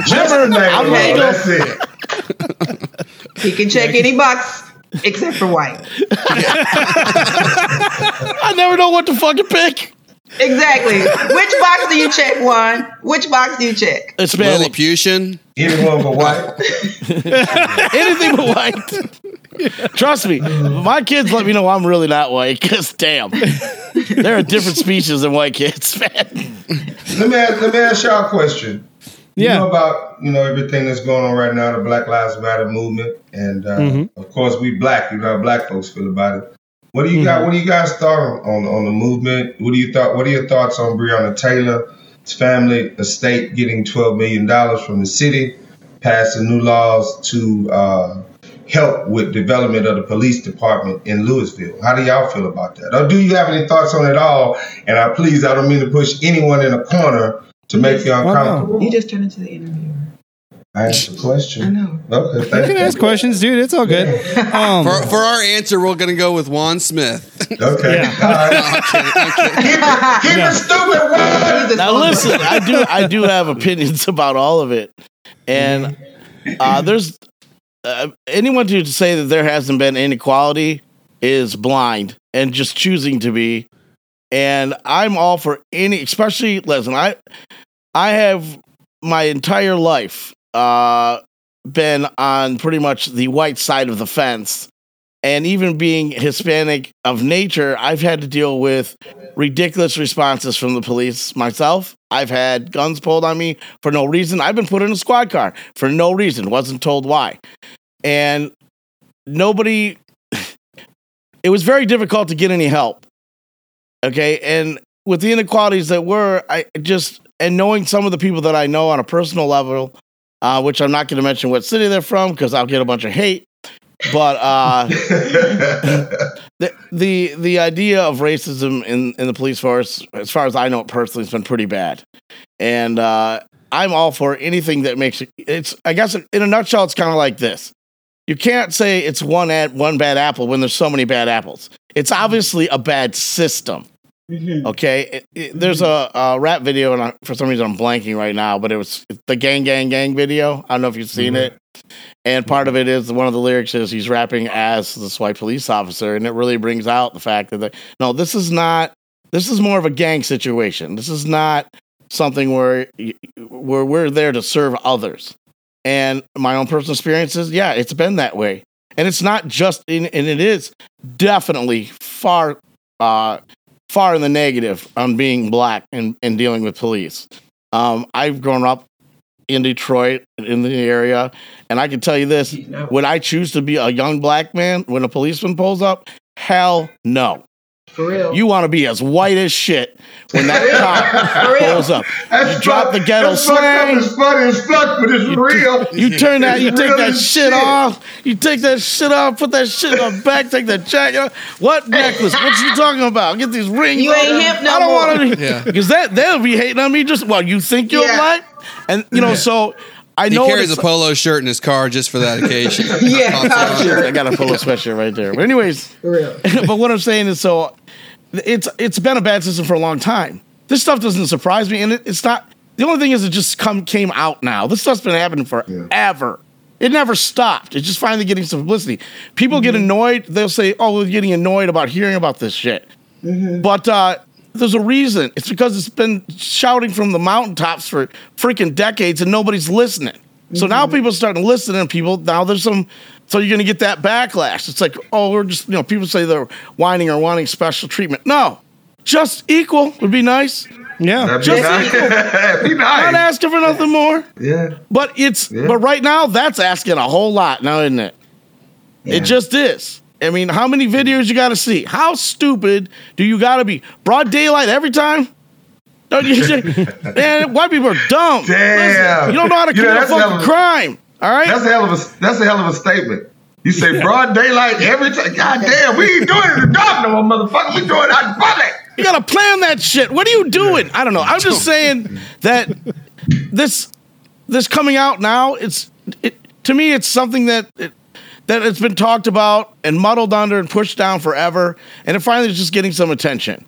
just the name I'm alone, ready to- that's it. He can check any box except for white. I never know what to fucking pick. Exactly. Which box do you check, Juan? Which box do you check? It's Lilliputian. Anyone but white. Anything but white. Trust me, my kids let me know I'm really not white because damn, there are different species than white kids, man. Let me ask, let me ask y'all a question. Yeah. You know about you know everything that's going on right now, the Black Lives Matter movement, and uh, Mm-hmm. of course we black. You know how black folks feel about it. What do you Mm-hmm. got? What do you guys thought on, on on the movement? What do you thought? What are your thoughts on Breonna Taylor's family estate getting twelve million dollars from the city, passing new laws to uh, help with development of the police department in Louisville? How do y'all feel about that? Or do you have any thoughts on it all? And I please, I don't mean to push anyone in a corner to make you uncomfortable. You just turned into the interviewer. I asked a I question. know. Okay, You can you. ask questions, dude. It's all good. Um, For, for our answer, we're going to go with Juan Smith. Okay. Yeah. All right. keep it, keep it stupid, Juan. Now listen, I do I do have opinions about all of it, and uh, there's uh, anyone to say that there hasn't been inequality is blind and just choosing to be. And I'm all for any, especially listen. I I have my entire life uh, been on pretty much the white side of the fence. And even being Hispanic of nature, I've had to deal with ridiculous responses from the police myself. I've had guns pulled on me for no reason. I've been put in a squad car for no reason, wasn't told why. And nobody it was very difficult to get any help. Okay, and with the inequalities that were, I just and knowing some of the people that I know on a personal level, uh, which I'm not going to mention what city they're from because I'll get a bunch of hate. But uh, the the the idea of racism in in the police force, as far as I know it personally, has been pretty bad, and uh, I'm all for anything that makes it. It's I guess in a nutshell, it's kind of like this. You can't say it's one ad, one bad apple when there's so many bad apples. It's obviously a bad system. Mm-hmm. Okay, It- it- there's mm-hmm. a, a rap video, and I, for some reason I'm blanking right now, but it was the gang, gang, gang video. I don't know if you've seen it. Mm-hmm. And part of it is one of the lyrics is he's rapping as this white police officer, and it really brings out the fact that the, no, this is not. This is more of a gang situation. This is not something where where we're there to serve others. And my own personal experiences, yeah, it's been that way, and it's not just in, and it is definitely far uh, far in the negative on being black and, and dealing with police. Um, I've grown up in Detroit, in the area, and I can tell you this: would I choose to be a young black man when a policeman pulls up? Hell no. For real. You want to be as white as shit when that For cop pulls up. That's You drop the ghetto that's fucked slang. It's funny as fuck, but it's real. You turn that, you take that as shit off. You take that shit off, put that shit on the back, take that jacket off. What necklace? What you talking about? Get these rings. You ain't hip no more. I don't want to Yeah. because that they'll be hating on me. Just well, you think you're Yeah. black, and you know. So I know He know carries a polo shirt in his car just for that occasion. Yeah, Pops. I got a polo sweatshirt right there. But anyways, For real. but what I'm saying is, so it's it's been a bad system for a long time. This stuff doesn't surprise me, and it, it's not. The only thing is, it just come came out now. This stuff's been happening forever. It never stopped. It's just finally getting some publicity. People get mm-hmm. annoyed. They'll say, "Oh, we're getting annoyed about hearing about this shit." Mm-hmm. But uh, there's a reason. It's because it's been shouting from the mountaintops for freaking decades, and nobody's listening. So now mm-hmm. people are starting to listen, and people now there's some. So you're going to get that backlash. It's like, oh, we're just you know people say they're whining or wanting special treatment. No, just equal would be nice. Yeah. That'd be Just nice. Be Not nice. asking for nothing more. Yeah. But it's Yeah. but right now that's asking a whole lot now, isn't it? It just is. I mean, how many videos you got to see? How stupid do you got to be? Broad daylight every time? Don't you, man, white people are dumb. Damn. Listen, you don't know how to You commit a a fucking crime. All right. That's a hell of a that's a hell of a statement. You say broad daylight every time. God damn, we ain't doing it in the dark no more, motherfucker. We doing it out in public. You gotta plan that shit. What are you doing? I don't know. I'm just saying that this this coming out now. It's it, to me. It's something that it, that it's been talked about and muddled under and pushed down forever, and it finally is just getting some attention.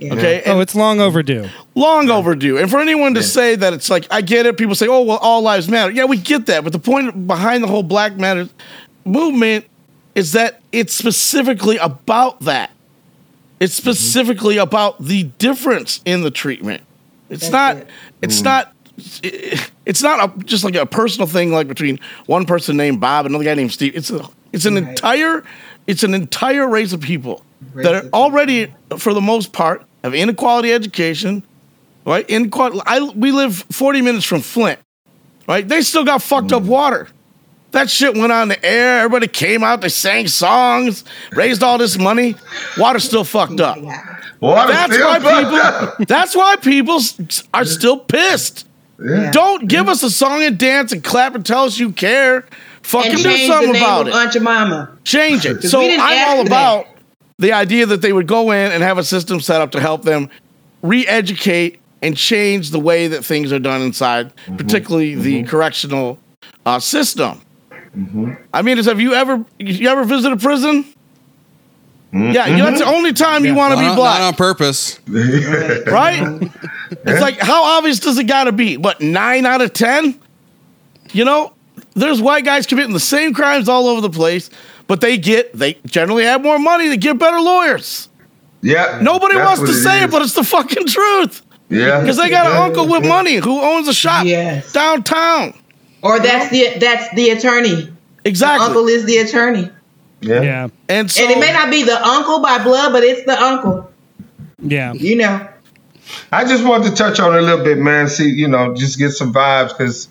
Okay, Oh, it's long overdue. long overdue. And for anyone to say that it's like, I get it. People say, "Oh, well, all lives matter." Yeah, we get that. But the point behind the whole Black Matter movement is that it's specifically about that. It's mm-hmm. specifically about the difference in the treatment. It's That's not. it. It's mm. not. It's not a, just like a personal thing, like between one person named Bob and another guy named Steve. It's a. It's an Right. entire. It's an entire race of people Race that of are people. already, for the most part, have inequality education, right? Inequality. I we live forty minutes from Flint, right? They still got fucked up mm. water. That shit went on the air. Everybody came out. They sang songs, raised all this money. Water's still fucked up. Yeah. Water That's still why fucked up. people. That's why people are still pissed. Yeah. Don't give us a song and dance and clap and tell us you care. Fucking And do change the something name about of it. Aunt Jemima. Change it. So we I'm all for that. about the idea that they would go in and have a system set up to help them re-educate and change the way that things are done inside, mm-hmm. particularly the mm-hmm. correctional uh, system. Mm-hmm. I mean, is, have you ever you ever visited a prison? Yeah, you know, that's the only time you want to be black, not on purpose. right? It's like how obvious does it got to be? What nine out of ten? You know, there's white guys committing the same crimes all over the place, but they get they generally have more money. They get better lawyers. Yeah. Nobody wants what to say is. it, but it's the fucking truth. yeah. Because they got an uncle with money who owns a shop Yes. downtown. Or that's the that's the attorney. Exactly. Uncle is the attorney. Yeah. Yeah. and so and it may not be the uncle by blood, but it's the uncle. Yeah. You know. I just wanted to touch on it a little bit, man. See, you know, just get some vibes because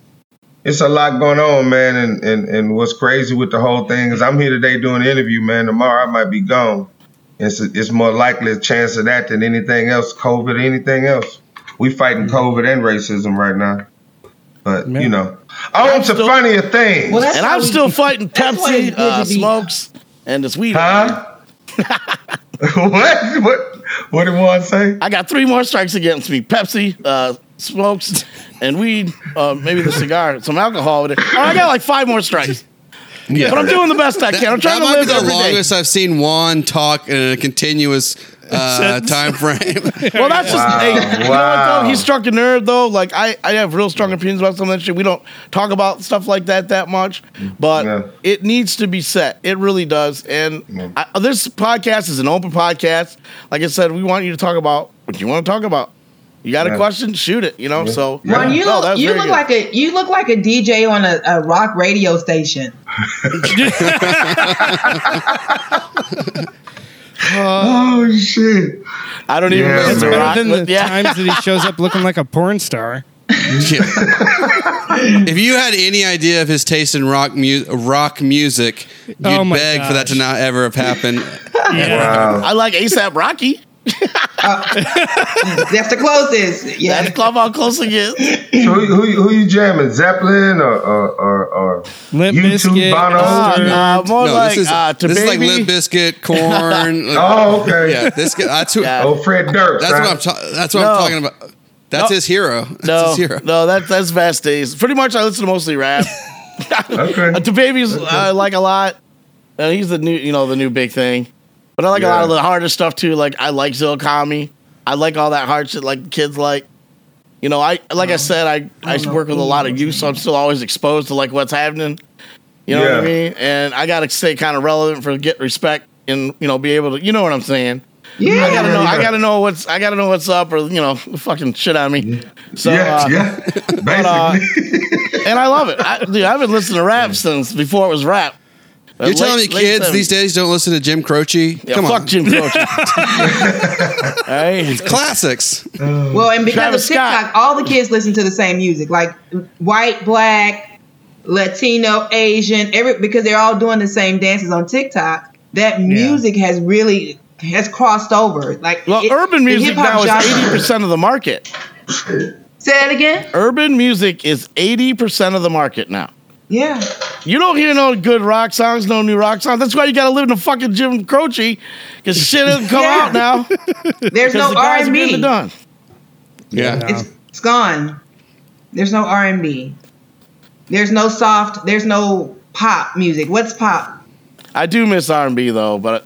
it's a lot going on, man. And, and and what's crazy with the whole thing is I'm here today doing an interview, man. Tomorrow I might be gone. It's it's more likely a chance of that than anything else, COVID, anything else. We fighting COVID and racism right now. But Yeah. you know, on to still- funnier things. Well, And I'm still fighting that's why it's Pepsi, good uh, smokes, and this weed. huh? what? What? What did Juan say? I got three more strikes against me: Pepsi, uh, smokes, and weed. Uh, maybe the cigar, some alcohol with it. Oh, I got like five more strikes. Yeah. But I'm doing the best I can. I'm trying that to might live be the every day. longest I've seen Juan talk in a continuous uh, time frame. Well, that's just Wow. hey, you know what Wow. though? He struck a nerve though. Like I, I have real strong opinions about some of that shit. We don't talk about stuff like that that much, but Yeah. it needs to be set. It really does. And I, this podcast is an open podcast. Like I said, we want you to talk about what you want to talk about. You got a Yeah. question? Shoot it. You know. So Ron, you No, look, you look good. like a you look like a DJ on a, a rock radio station. Oh shit! I don't even Yeah, It's to man. rock. better than the yeah. times that he shows up looking like a porn star. if you had any idea of his taste in rock mu- rock music, you'd Oh my beg for that to not ever have happened. Wow. I like ASAP Rocky. That's the closest. Yeah. That's club how close it gets. So who, who, who you jamming? Zeppelin or or, or, or Limp YouTube, Bizkit, Bono? Disturbed. Uh, more no, like this is uh, to this is like baby. Limp Bizkit, Korn. Oh, okay. yeah, this guy, that's who. Yeah. Oh, Fred Durst. That's right? what I'm. Ta- that's what No. I'm talking about. That's No. his hero. That's No, his hero. no, that, that's vast days. Pretty much, I listen to mostly rap. Okay. Uh, DaBaby, I like a lot. Uh, he's the new, you know, the new big thing. But I like a lot of the harder stuff too. Like I like ZillaKami. I like all that hard shit like kids like. You know, I like I uh-huh. said, I I don't work with a lot of mm-hmm. youth, so I'm still always exposed to like what's happening. You know what I mean? And I gotta stay kind of relevant for get respect and you know be able to. You know what I'm saying? Yeah. I gotta know. I gotta know what's. I gotta know what's up, or you know, fucking shit on me. So yeah, uh, yeah. Basically. Uh, and I love it. I, dude, I've been listening to rap since before it was rap. You're telling me Late- late kids 70s. these days don't listen to Jim Croce? Yeah, Come fuck on, Jim Croce. All right. classics. Well, and because Travis of TikTok, Scott. all the kids listen to the same music, like white, black, Latino, Asian, every because they're all doing the same dances on TikTok. That music has really has crossed over. Like Well, it- urban music now is eighty percent of the market. Say that again. Urban music is eighty percent of the market now. Yeah. You don't hear no good rock songs, no new rock songs. That's why you got to live in the fucking Jim Croce because shit doesn't come Yeah. out now There's no the R and B. done. Yeah. It's it's gone. There's no R and B. There's no soft. There's no pop music. What's pop? I do miss R and B though, but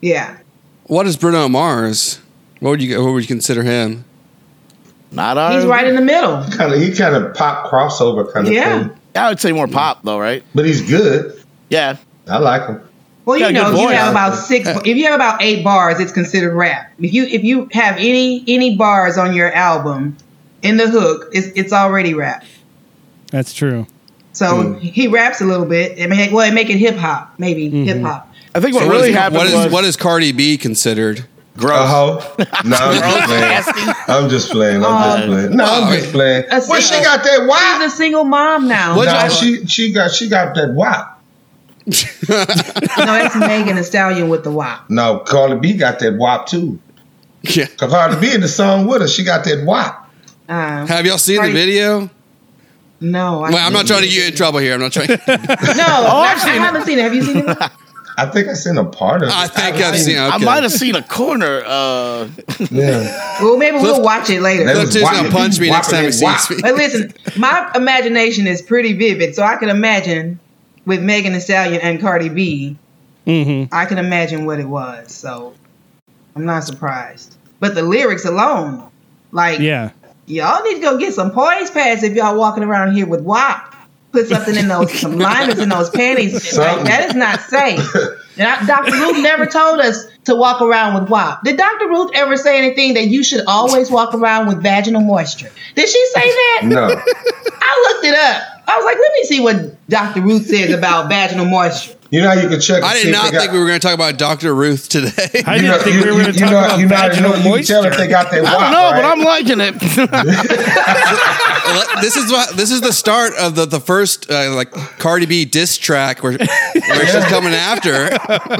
Yeah. What is Bruno Mars? What would you what would you consider him? not R. He's right in the middle. kind of he kind of pop crossover kind of Yeah. thing. I would say more pop though, right? But he's good. Yeah. I like him. Well, you know, if you have about six. If you have about eight bars, it's considered rap. If you if you have any any bars on your album in the hook, it's it's already rap. That's true. So hmm. he raps a little bit. I mean, well, it make it hip hop, maybe mm-hmm. hip hop. I think what So really is- happened what is was what is Cardi B considered? A hoe? No, I'm just playing. I'm just playing. I'm just playing. No, I'm just playing. That's- Well, she got that wop. She's wop. a single mom now. What- No, she she got she got that wop. no, that's Megan Thee Stallion with the WAP. No, Cardi B got that wop too. Yeah. Cause Cardi B in the song with her, she got that wop. Um, Have y'all seen Cardi- the video? no, I Well, I'm not trying to get you in trouble here. I'm not trying. No, I, I've seen it. haven't seen it. Have you seen it? I think I seen a part of it. I think I've seen. I Okay. might have seen a corner. Uh, Yeah. Well, maybe we'll watch it later. That Cliff was gonna punch me next time he sees me. But listen, my imagination is pretty vivid, so I can imagine with Megan Thee Stallion and Cardi B, Mm-hmm. I can imagine what it was. So I'm not surprised. But the lyrics alone, like Yeah. y'all need to go get some poise pads if y'all walking around here with WAP. Put something in those some liners in those panties. Like, that is not safe. And I, Dr. Ruth never told us to walk around with WAP. Did Dr. Ruth ever say anything that you should always walk around with vaginal moisture? Did she say that? No. I looked it up. I was like, let me see what Dr. Ruth says about vaginal moisture. You know how you can check. I did not they got- think we were going to talk about Dr. Ruth today. I didn't know, think you, we were going to talk know, about you know, how- you, vaginal know, you can tell if moisture. they got their I don't wop, know, but? I'm liking it. this is what this is the start of the the first uh, like Cardi B diss track where where she's coming after.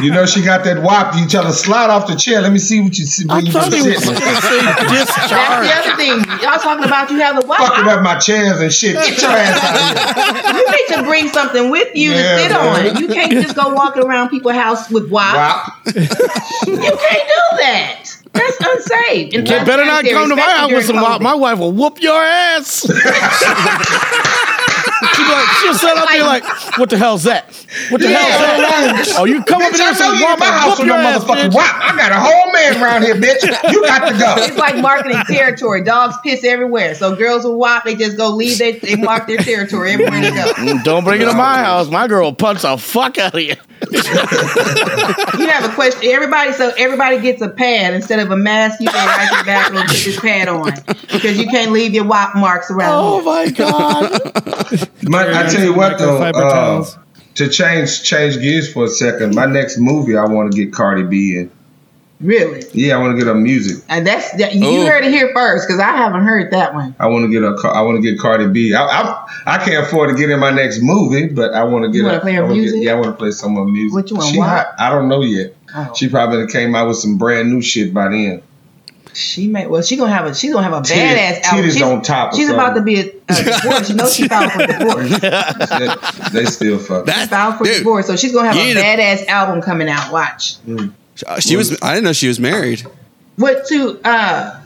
You know she got that wop. You tell her slide off the chair. Let me see what you see. Where you thought been he was gonna say That's the other thing. Y'all talking about you have the Fucking up my chairs and shit. Get your ass out of here. You need to bring something with you Yeah, to sit man. on. You can't just go walking around people's house with WAP. Wop. You can't do that. That's unsafe. And You better not come to my house with some during wop. My wife will whoop your ass. She'll, be like, she'll sit up there like, what the hell's that? What the Yeah, hell's that? Oh, you come up in Bitch, there I with know some you in wop my house with your no ass, motherfucking bitch. wop. I got a whole man around here, bitch. You got to go. It's like marketing territory. Dogs piss everywhere. So girls will WAP, they just go leave their, they mark their territory everywhere they go. Mm, Don't bring it to my house. My girl will punch the fuck out of you. You have a question. Everybody, so everybody gets a pad instead of a mask. You can right your back and put this pad on because you can't leave your WAP marks around. Oh here. my god. My, I tell you what though, uh, to change change gears for a second, my next movie I want to get Cardi B in. Really? Yeah, I want to get her music. And that's that, you Oh. heard it here first because I haven't heard that one. I want to get a Car- I want to get Cardi B. I, I I can't afford to get in my next movie, but I want to get. You wanna play her I wanna get- music? yeah, I want to play some of her music. What you want, She WAP? hot. I don't know yet. Oh. She probably came out with some brand new shit by then. She may well she gonna have a she's gonna have a Titties- badass album. titties She's, on top or She's about to be a, a Uh, divorce. You know she filed for divorce. they, they still fuck. That filed for dude, divorce, so she's gonna have a need to- badass album coming out. Watch. Mm. she was. I didn't know she was married. What to uh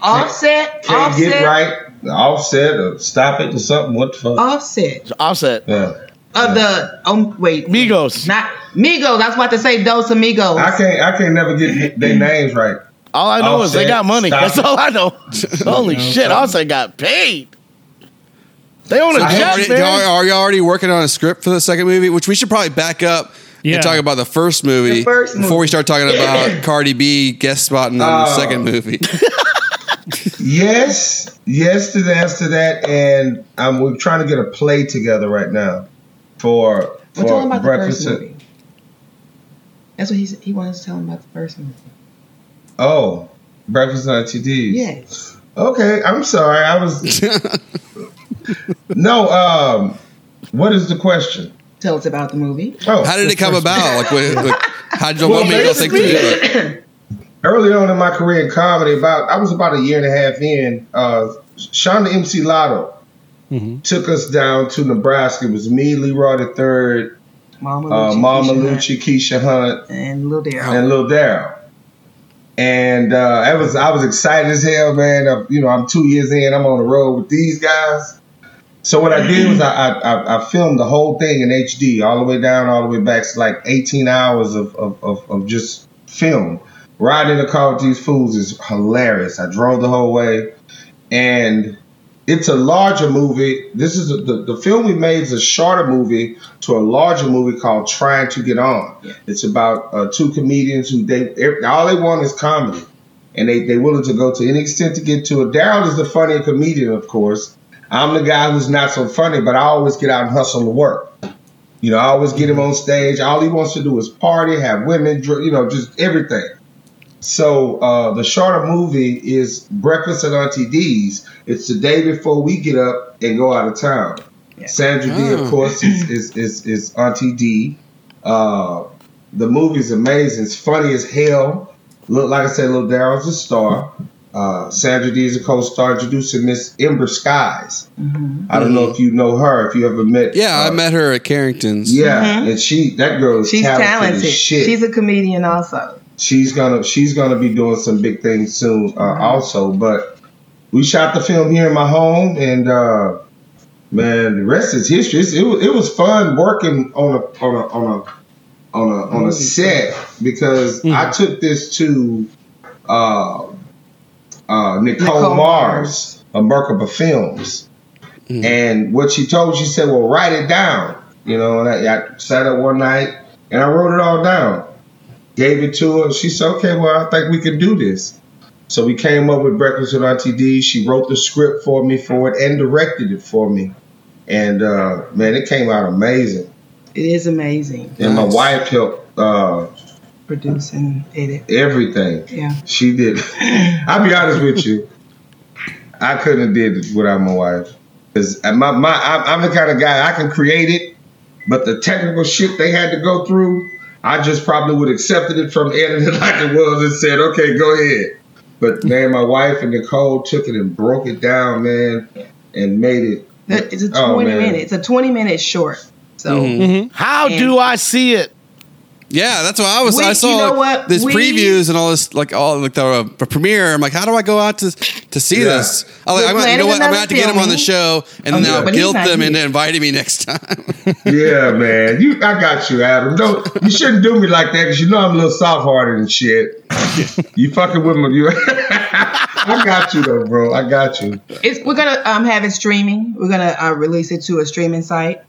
offset? Can't offset get right. Offset or stop it or something. What the fuck? offset Offset. yeah. of the oh wait Migos. not Migos. I was about to say Dos Amigos. I can't. I can't never get their names right. All I know is they got money. That's it. all I know. Holy shit. Offset got paid. They own a Are you, jet, already, man. are you already working on a script for the second movie? Which we should probably back up Yeah. and talk about the first movie The first before we start talking about Cardi B guest spotting on the Oh. second movie. Yes, yes to that, to that, and um, we're trying to get a play together right now for We're talking for about the breakfast. first movie. That's what he's, he wants to tell him about the first movie. Oh, breakfast Auntie D's. Yes. Okay, I'm sorry. I was no. Um, what is the question? Tell us about the movie. Oh, How did it come about? Like, what, what, how did Well, what made you think to do it? Early on in my career in comedy, about I was about a year and a half in. Uh, Shonda MC Lotto Mhm. took us down to Nebraska. It was me, Leroy the Third, Mama uh, Lucci, Mama Keisha Hunt, Lucci, Keisha Hunt, and Lil Daryl. and Lil Daryl. And uh, I was I was excited as hell, man. Uh, you know, I'm two years in. I'm on the road with these guys. So what I did was I, I, I, filmed the whole thing in HD, all the way down, all the way back. It's like 18 hours of, of, of, of just film. Riding in the car with these fools is hilarious. I drove the whole way, and it's a larger movie. This is a, the the film we made is a shorter movie to a larger movie called Trying to Get On. It's about uh, two comedians who they all they want is comedy, and they they willing to go to any extent to get to it. Daryl is the funnier comedian, of course. I'm the guy who's not so funny, but I always get out and hustle to work. You know, I always get him on stage. All he wants to do is party, have women, you know, just everything. So uh, the shorter movie is Breakfast at Auntie D's. It's the day before we get up and go out of town. Sandra D, Oh. of course, is is, is, is Auntie D. Uh, the movie's amazing. It's funny as hell. Look, like I said, Little Daryl's a star. Uh, Sandra D is a co-star introducing Miss Ember Skies. I don't know if you know her. If you ever met, Yeah, I uh, met her at Carrington's. Yeah, and she that girl is She's talented, talented. as shit She's a comedian also. she's gonna she's gonna be doing some big things soon uh, also but we shot the film here in my home and uh man the rest is history it's, it, was, it was fun working on a on a on a on a on a set because i took this to uh nicole, Nicole mars of merkaba films and what she told she said well write it down you know and I, I sat up one night and i wrote it all down gave it to her. She said, okay, well, I think we can do this. So we came up with Breakfast with Auntie D. She wrote the script for me for it and directed it for me. And uh, man, it came out amazing. It is amazing. And my wife helped uh, Produce and edit. everything. Yeah. She did. I'll be honest with you. I couldn't have did it without my wife. Cause my my I'm, I'm the kind of guy I can create it, but the technical shit they had to go through, I just probably would have accepted it from editing like it was and said, okay, go ahead. But man, my wife and Nicole took it and broke it down, man, and made it. It's a 20 Oh, minute. It's a 20 minute short. So Mm-hmm. How And- do I see it? Yeah, that's what I was. We- I you saw know what? this We- previews and all this, like all like the, uh, premiere. I'm like, how do I go out to to see Yeah. this? I'm like, I'm, gonna- you know what? I'm gonna have to get him on the show and Oh, now yeah, guilt them here. into inviting me next time. Yeah, man. You, I got you, Adam. Don't you shouldn't do me like that because you know I'm a little soft hearted and shit. you fucking with me. You, I got you though, bro. I got you. it's we're gonna um have it streaming. We're gonna uh, release it to a streaming site,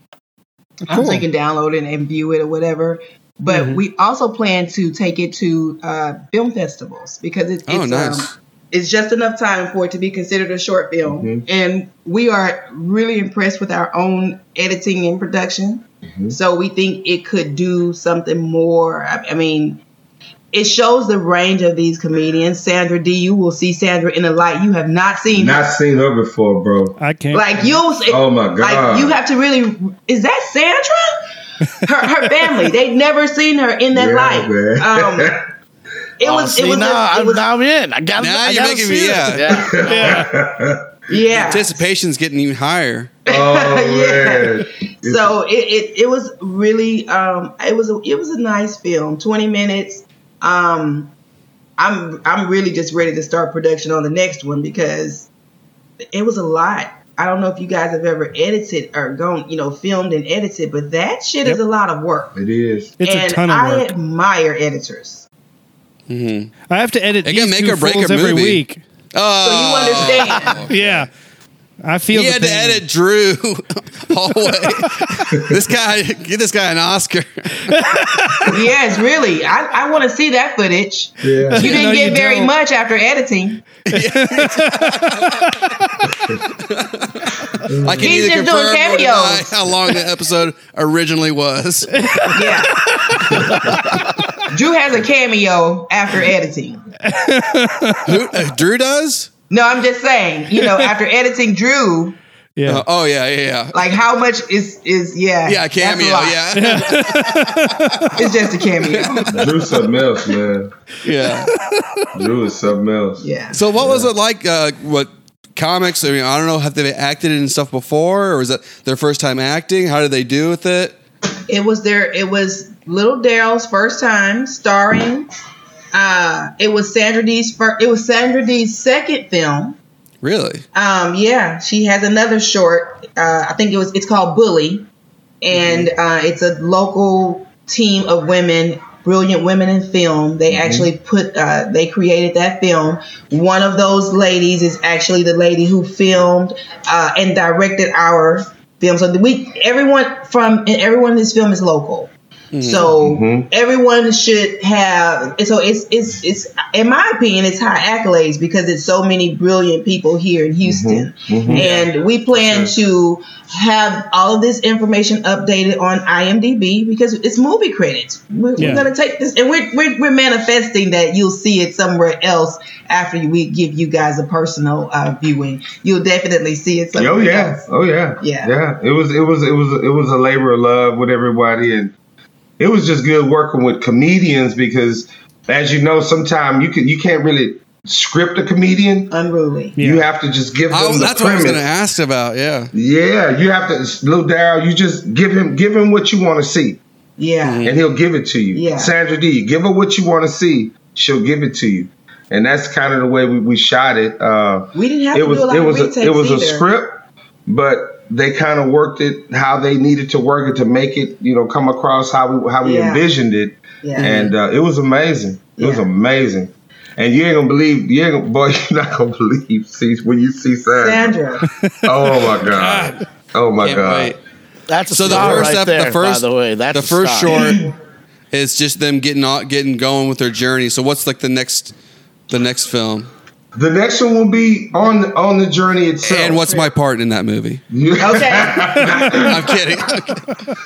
so you can download it and view it or whatever. But Mm-hmm. we also plan to take it to uh, film festivals because it, it's Oh, nice. um, it's just enough time for it to be considered a short film, Mhm. and we are really impressed with our own editing and production. Mhm. So we think it could do something more. I, I mean, it shows the range of these comedians. Sandra D, you will see Sandra in a light you have not seen. Not seen her before, bro. I can't. like you'll see. Oh my god. Like you have to really. Is that Sandra? Her her family. They'd never seen her in that Yeah, light. man. Um, it Oh, was. see, it was. now, a- it was now I'm in. I got. Now I you're making me- it. yeah. yeah. Anticipation's getting even higher. oh Yeah. man. so it, it, it was really um it was a, it was a nice film 20 minutes um i'm i'm really just ready to start production on the next one because it was a lot i don't know if you guys have ever edited or gone you know filmed and edited but that shit is a lot of work. It is. it's and a ton of i work. admire editors. Hmm I have to edit It can make two or break fools a every week. Oh, so you understand. Yeah, I feel. He the had to edit Drew hallway. this guy, give this guy an Oscar. yes really i, I want to see that footage Yeah. you didn't No, get you very don't. much after editing I can He's either just doing confirm or deny cameos. how long the episode originally was. Yeah. Drew has a cameo after editing. Who, uh, Drew does? No, I'm just saying, you know, after editing Drew, Yeah, Uh, oh yeah, yeah, yeah. like how much is is yeah. Yeah, a that's a cameo. lot. Yeah, It's just a cameo. Drew something else, man. yeah. Drew is something else. Yeah. So what was it like? Uh, what comics? I mean, I don't know. Have they acted in stuff before, or was that their first time acting? How did they do with it? It was their. it was Little Daryl's first time starring. Uh it was Sandra D's first it was Sandra D's second film. Really? Um, yeah, she has another short. Uh, I think it was. It's called Bully, and uh, it's a local team of women, brilliant women in film. They actually put. Uh, they created that film. One of those ladies is actually the lady who filmed uh, and directed our film. So we everyone from and everyone in this film is local. So Mhm. everyone should have. So it's it's it's in my opinion, it's high accolades because it's so many brilliant people here in Houston, Mhm. and we plan to have all of this information updated on IMDb because it's movie credits. We're, Yeah. we're gonna take this, and we're, we're we're manifesting that you'll see it somewhere else after we give you guys a personal uh, viewing. You'll definitely see it somewhere Oh yeah, else. oh yeah, Yeah. yeah. It was, it was, it was, it was a labor of love with everybody, and it was just good working with comedians because, as you know, sometimes you can you can't really script a comedian. Unruly. You have to just give them I, the that's what I was premise. going to ask about. Yeah. Yeah, you have to, little Daryl. You just give him, give him what you want to see, Yeah. and he'll give it to you. Yeah. Sandra D, give her what you want to see, she'll give it to you, and that's kind of the way we, we shot it. Uh, We didn't have it to was do a lot it of was retakes a, it was a script, but they kind of worked it how they needed to work it to make it you know come across how we how we Yeah. envisioned it, Yeah. and uh, it was amazing. It was amazing. And you ain't gonna believe, you ain't gonna, boy, you're not gonna believe see, when you see Sandra. Sandra. Oh my god! Oh my Can't god! wait. That's a So the first right ep- there, the first by the way. That's the first short is just them getting on, getting going with their journey. So what's like the next the next film? The next one will be on on the journey itself. And what's my part in that movie? Okay. I'm kidding.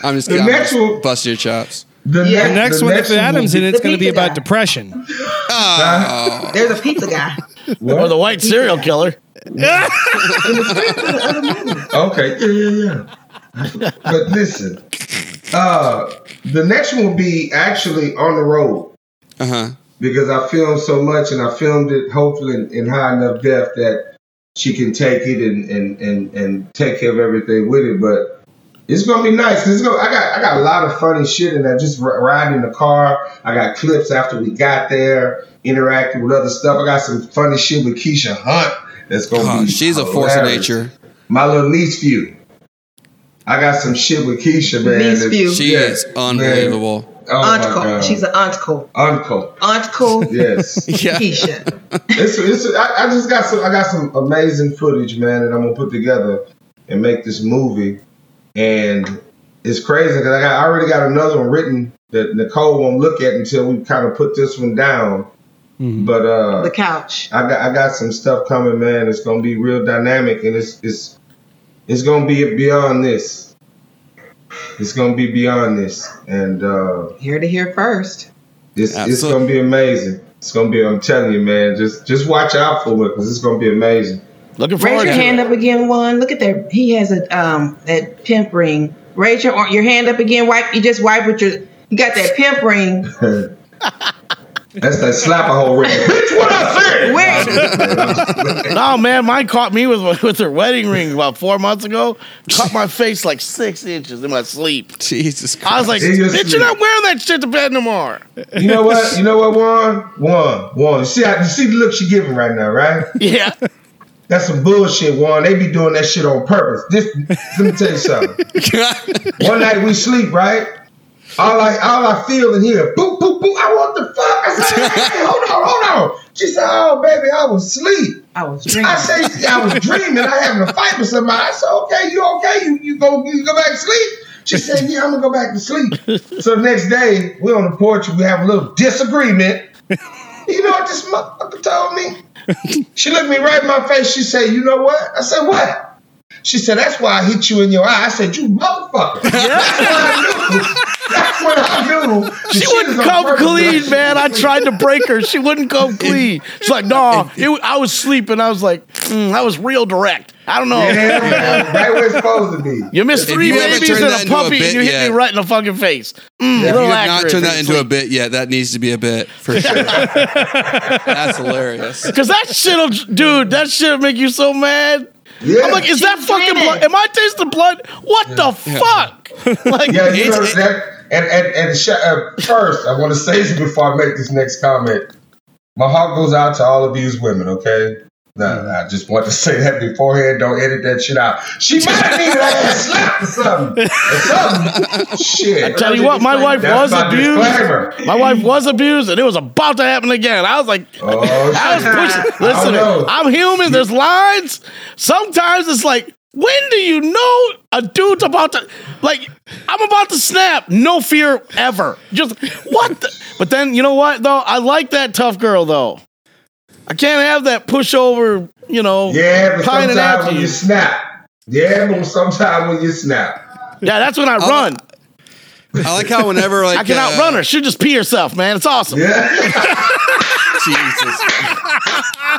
I'm just kidding. The next one- Bust your chops. The, Yeah. The next the one, if will Adam's be- in it, it's going to be pizza about guy. depression. Oh, There's a pizza guy. What? Or the white serial killer. Okay, yeah, yeah, yeah. but listen, uh, the next one will be actually on the road uh huh. Because I filmed so much and I filmed it hopefully in, in high enough depth that she can take it and, and, and, and take care of everything with it. But it's gonna be nice because gonna, I got I got a lot of funny shit in there. Just r- riding in the car, I got clips after we got there, interacting with other stuff. I got some funny shit with Keisha Hunt. That's gonna Oh, be she's a force of nature. My little niece few. I got some shit with Keisha, man. Niece that- few. She yeah, is unbelievable. man. Oh my Uncle. God. She's an uncle. uncle. Uncle Yes. Yeah. Keisha. it's, it's, I, I just got some. I got some amazing footage, man, that I'm gonna put together and make this movie. And it's crazy because I, got, I already got another one written that Nicole won't look at until we kind of put this one down. But uh, The couch. I got I got some stuff coming, man. It's gonna be real dynamic, and it's it's it's gonna be beyond this. It's gonna be beyond this, and uh, Here to hear first. it's it's gonna be amazing. It's gonna be. I'm telling you, man. Just just watch out for it because it's gonna be amazing. Looking for it. Raise your to hand it. up again, Juan. Look at that. He has a um that pimp ring. Raise your your hand up again. Wipe. You just wipe with your. You got that pimp ring. That's that slap a hole ring. Bitch, what I said? Where? No, man, mine caught me with with her wedding ring about four months ago. Caught my face like six inches in my sleep. Jesus Christ. I was like, bitch, sleep. you're not wearing that shit to bed no more. You know what? You know what, Juan? Juan, Juan. You see, how, you see the look she giving right now, right? Yeah. That's some bullshit, Juan. They be doing that shit on purpose. This, let me tell you something. One night we sleep, right? All I all I feel in here, boop, boop, boop. I want the fuck. I said, hey, hold on, hold on. She said, oh, baby, I was asleep. I was dreaming. I said, I was dreaming. I having a fight with somebody. I said, okay, you okay? You you go you go back to sleep? She said, yeah, I'm gonna go back to sleep. So the next day, we on the porch. We have a little disagreement. You know what this motherfucker told me? She looked me right in my face. She said, you know what? I said, what? She said, that's why I hit you in your eye. I said, you motherfucker. That's when I knew. That's when I knew. the She wouldn't come clean, man. I tried to break her. She wouldn't come clean. She's like, no, it, wa- I was sleeping. I was like, mm, I was real direct. I don't know. Yeah, man. Right where it's supposed to be. You missed three you babies and that a into a puppy, and you hit yet- me right in the fucking face. Mm, a If you have not turned that your into a bit yet, that needs to be a bit for sure. That's hilarious. Cause that shit'll, dude, that shit'll make you so mad. Yeah. I'm like, is that fucking dreaming. blood? Am I tasting blood? What the fuck? like, Yeah, you know It's- that. And and and sh- uh, first, I want to say this before I make this next comment. My heart goes out to all of these women. Okay. No, mm. I just want to say that beforehand. Don't edit that shit out. She might have needed a slap or something. Or something. Shit. I tell you what, my wife was abused. My wife was abused, and it was about to happen again. I was like, Oh, I was pushing. Listen. I'm human. There's lines. Sometimes it's like, when do you know a dude's about to like? I'm about to snap. No fear ever. Just what? The, but then you know what though? I like that tough girl though. I can't have that pushover. You know, Yeah, but pining sometimes after when you. you snap. Yeah, but sometimes when you snap. Yeah, that's when I run. I like how whenever like I can uh, outrun her. She'll just pee herself, man. It's awesome. Yeah. Jesus.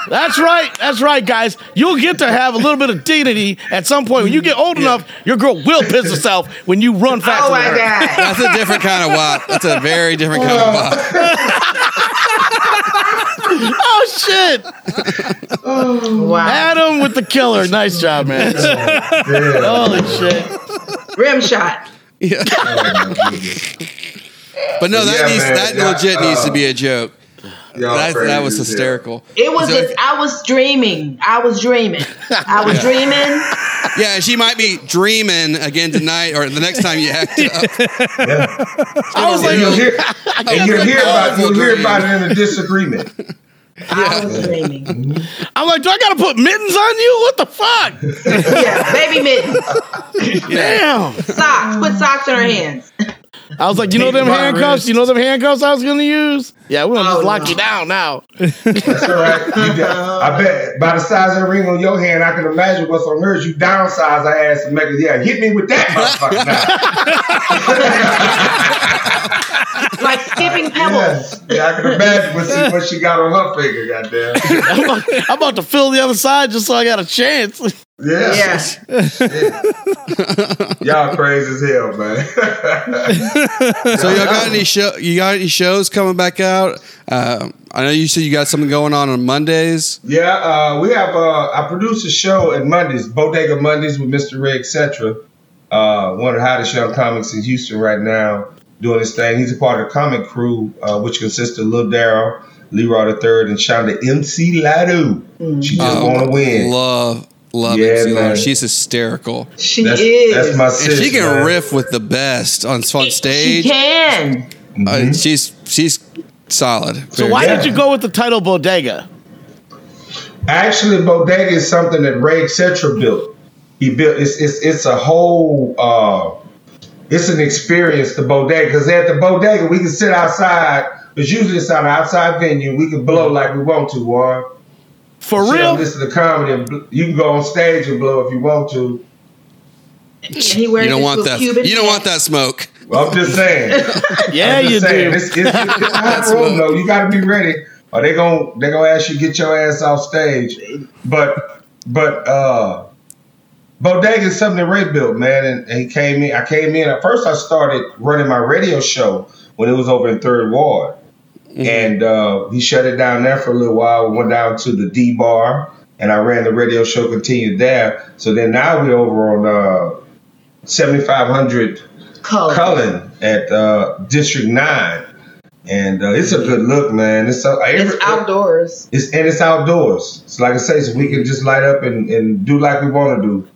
That's right. That's right, guys. You'll get to have a little bit of dignity at some point. When you get old enough, your girl will piss herself when you run faster Oh my than her. god. That's a different kind of wop. That's a very different kind of wop. Oh shit! Oh, wow. Adam with the killer. Nice job, man. yeah. Holy shit! Rim shot. Yeah. But no, that Yeah, needs man. that Yeah, legit needs to uh, be a joke. Y'all That, that was as hell. hysterical. It was. So- just, I was dreaming. I was dreaming. I was dreaming. yeah, she might be dreaming again tonight or the next time you act up. I was And like, you'll hear, and you'll hear oh, about you'll hear about it in a disagreement. I was dreaming. I'm like, do I gotta put mittens on you? What the fuck? Yeah, baby mittens, Damn. socks. Put socks on her hands. I was like, you know them handcuffs? wrist. You know them handcuffs I was gonna use? Yeah, we're gonna Oh, just lock no. you down now. That's all right. You got- I bet by the size of the ring on your hand, I can imagine what's on hers. You downsize her ass and make it. Yeah, hit me with that motherfucker now. like skipping pebbles. yes. Yeah, I can imagine what she, what she got on her finger. Goddamn. I'm about, I'm about to fill the other side just so I got a chance. Yeah. Yeah. Y'all crazy as hell, man. So y'all got any show? You got any shows coming back out? Uh, I know you said you got something going on on Mondays. Yeah, uh, we have. Uh, I produce a show at Mondays, Bodega Mondays with Mr. Ray, etc. Uh, one of the hottest young comics in Houston right now, doing his thing. He's a part of the comic crew, uh, which consists of Lil Daryl, Leroy the Third, and Shonda MC Ladu. She just Oh, want to win. Love, love Yeah, MC man. She's hysterical. She That's, is. that's my And she can man. riff with the best on, on stage. She can. Uh, she's she's solid. So Very why Yeah. did you go with the title Bodega? Actually, Bodega is something that Ray etc. built. He built. It's it's it's a whole. Uh, it's an experience. The bodega because at the bodega we can sit outside. It's usually it's on an outside venue. We can blow like we want to, Warren. For Sit real? Listen to comedy. And bl- you can go on stage and blow if you want to. And he wears You don't want that. Cuban You don't hat. want that smoke. Well, I'm just saying. Yeah, I'm just you saying. do. It's, it's, it's, it's hot room though. You got to be ready, or they gon' they gonna ask you to get your ass off stage. But but uh, Bodega is something that Ray built, man, and, and he came in. I came in at first. I started running my radio show when it was over in Third Ward, and uh, he shut it down there for a little while. We Went down to the D Bar, and I ran the radio show. Continued there. So then now we're over on uh, seventy five hundred. Color. Cullen at uh, District Nine, and uh, it's a good look, man. It's so It's outdoors. It's and it's outdoors. So like I say, so we can just light up and, and do like we want to do.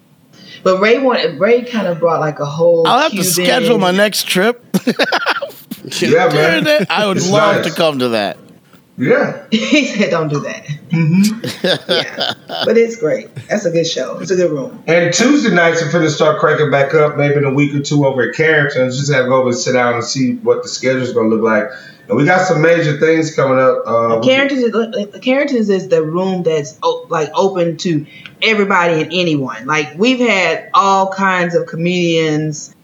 But Ray wanted Ray kind of brought like a whole. I'll have Cuban, to schedule my next trip. Yeah, man. I would It's love nice. to come to that. Yeah, he said, "Don't do that." Mm-hmm. yeah, but it's great. That's a good show. It's a good room. and Tuesday nights are finna start cranking back up. Maybe in a week or two over at Carrington. Just have to go over and sit down and see what the schedule's gonna look like. And we got some major things coming up. Uh, Carrington's is, Carrington's is the room that's o- like open to everybody and anyone. Like we've had all kinds of comedians,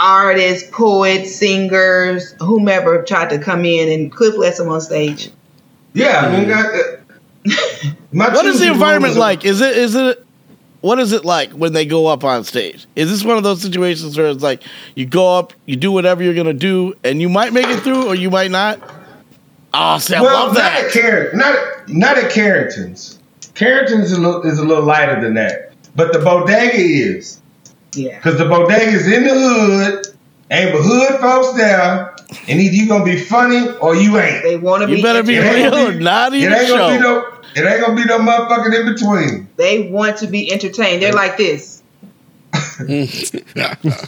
artists, poets, singers, whomever tried to come in, and Cliff lets them on stage. yeah, I mean, got, uh, What is the environment are- like? Is it is it what is it like when they go up on stage? Is this one of those situations where it's like you go up, you do whatever you're gonna do, and you might make it through or you might not? Oh, see, I well, love not at that. Carrington, not not at Carrington's. Carrington's is a little is a little lighter than that, but the bodega is Yeah. because the bodega is in the hood, ain't but hood folks there, and either you gonna be funny or you ain't. They want to be. You better be real be- not It even ain't gonna be show. no. It ain't gonna be no motherfucking in between. They want to be entertained. They're like this.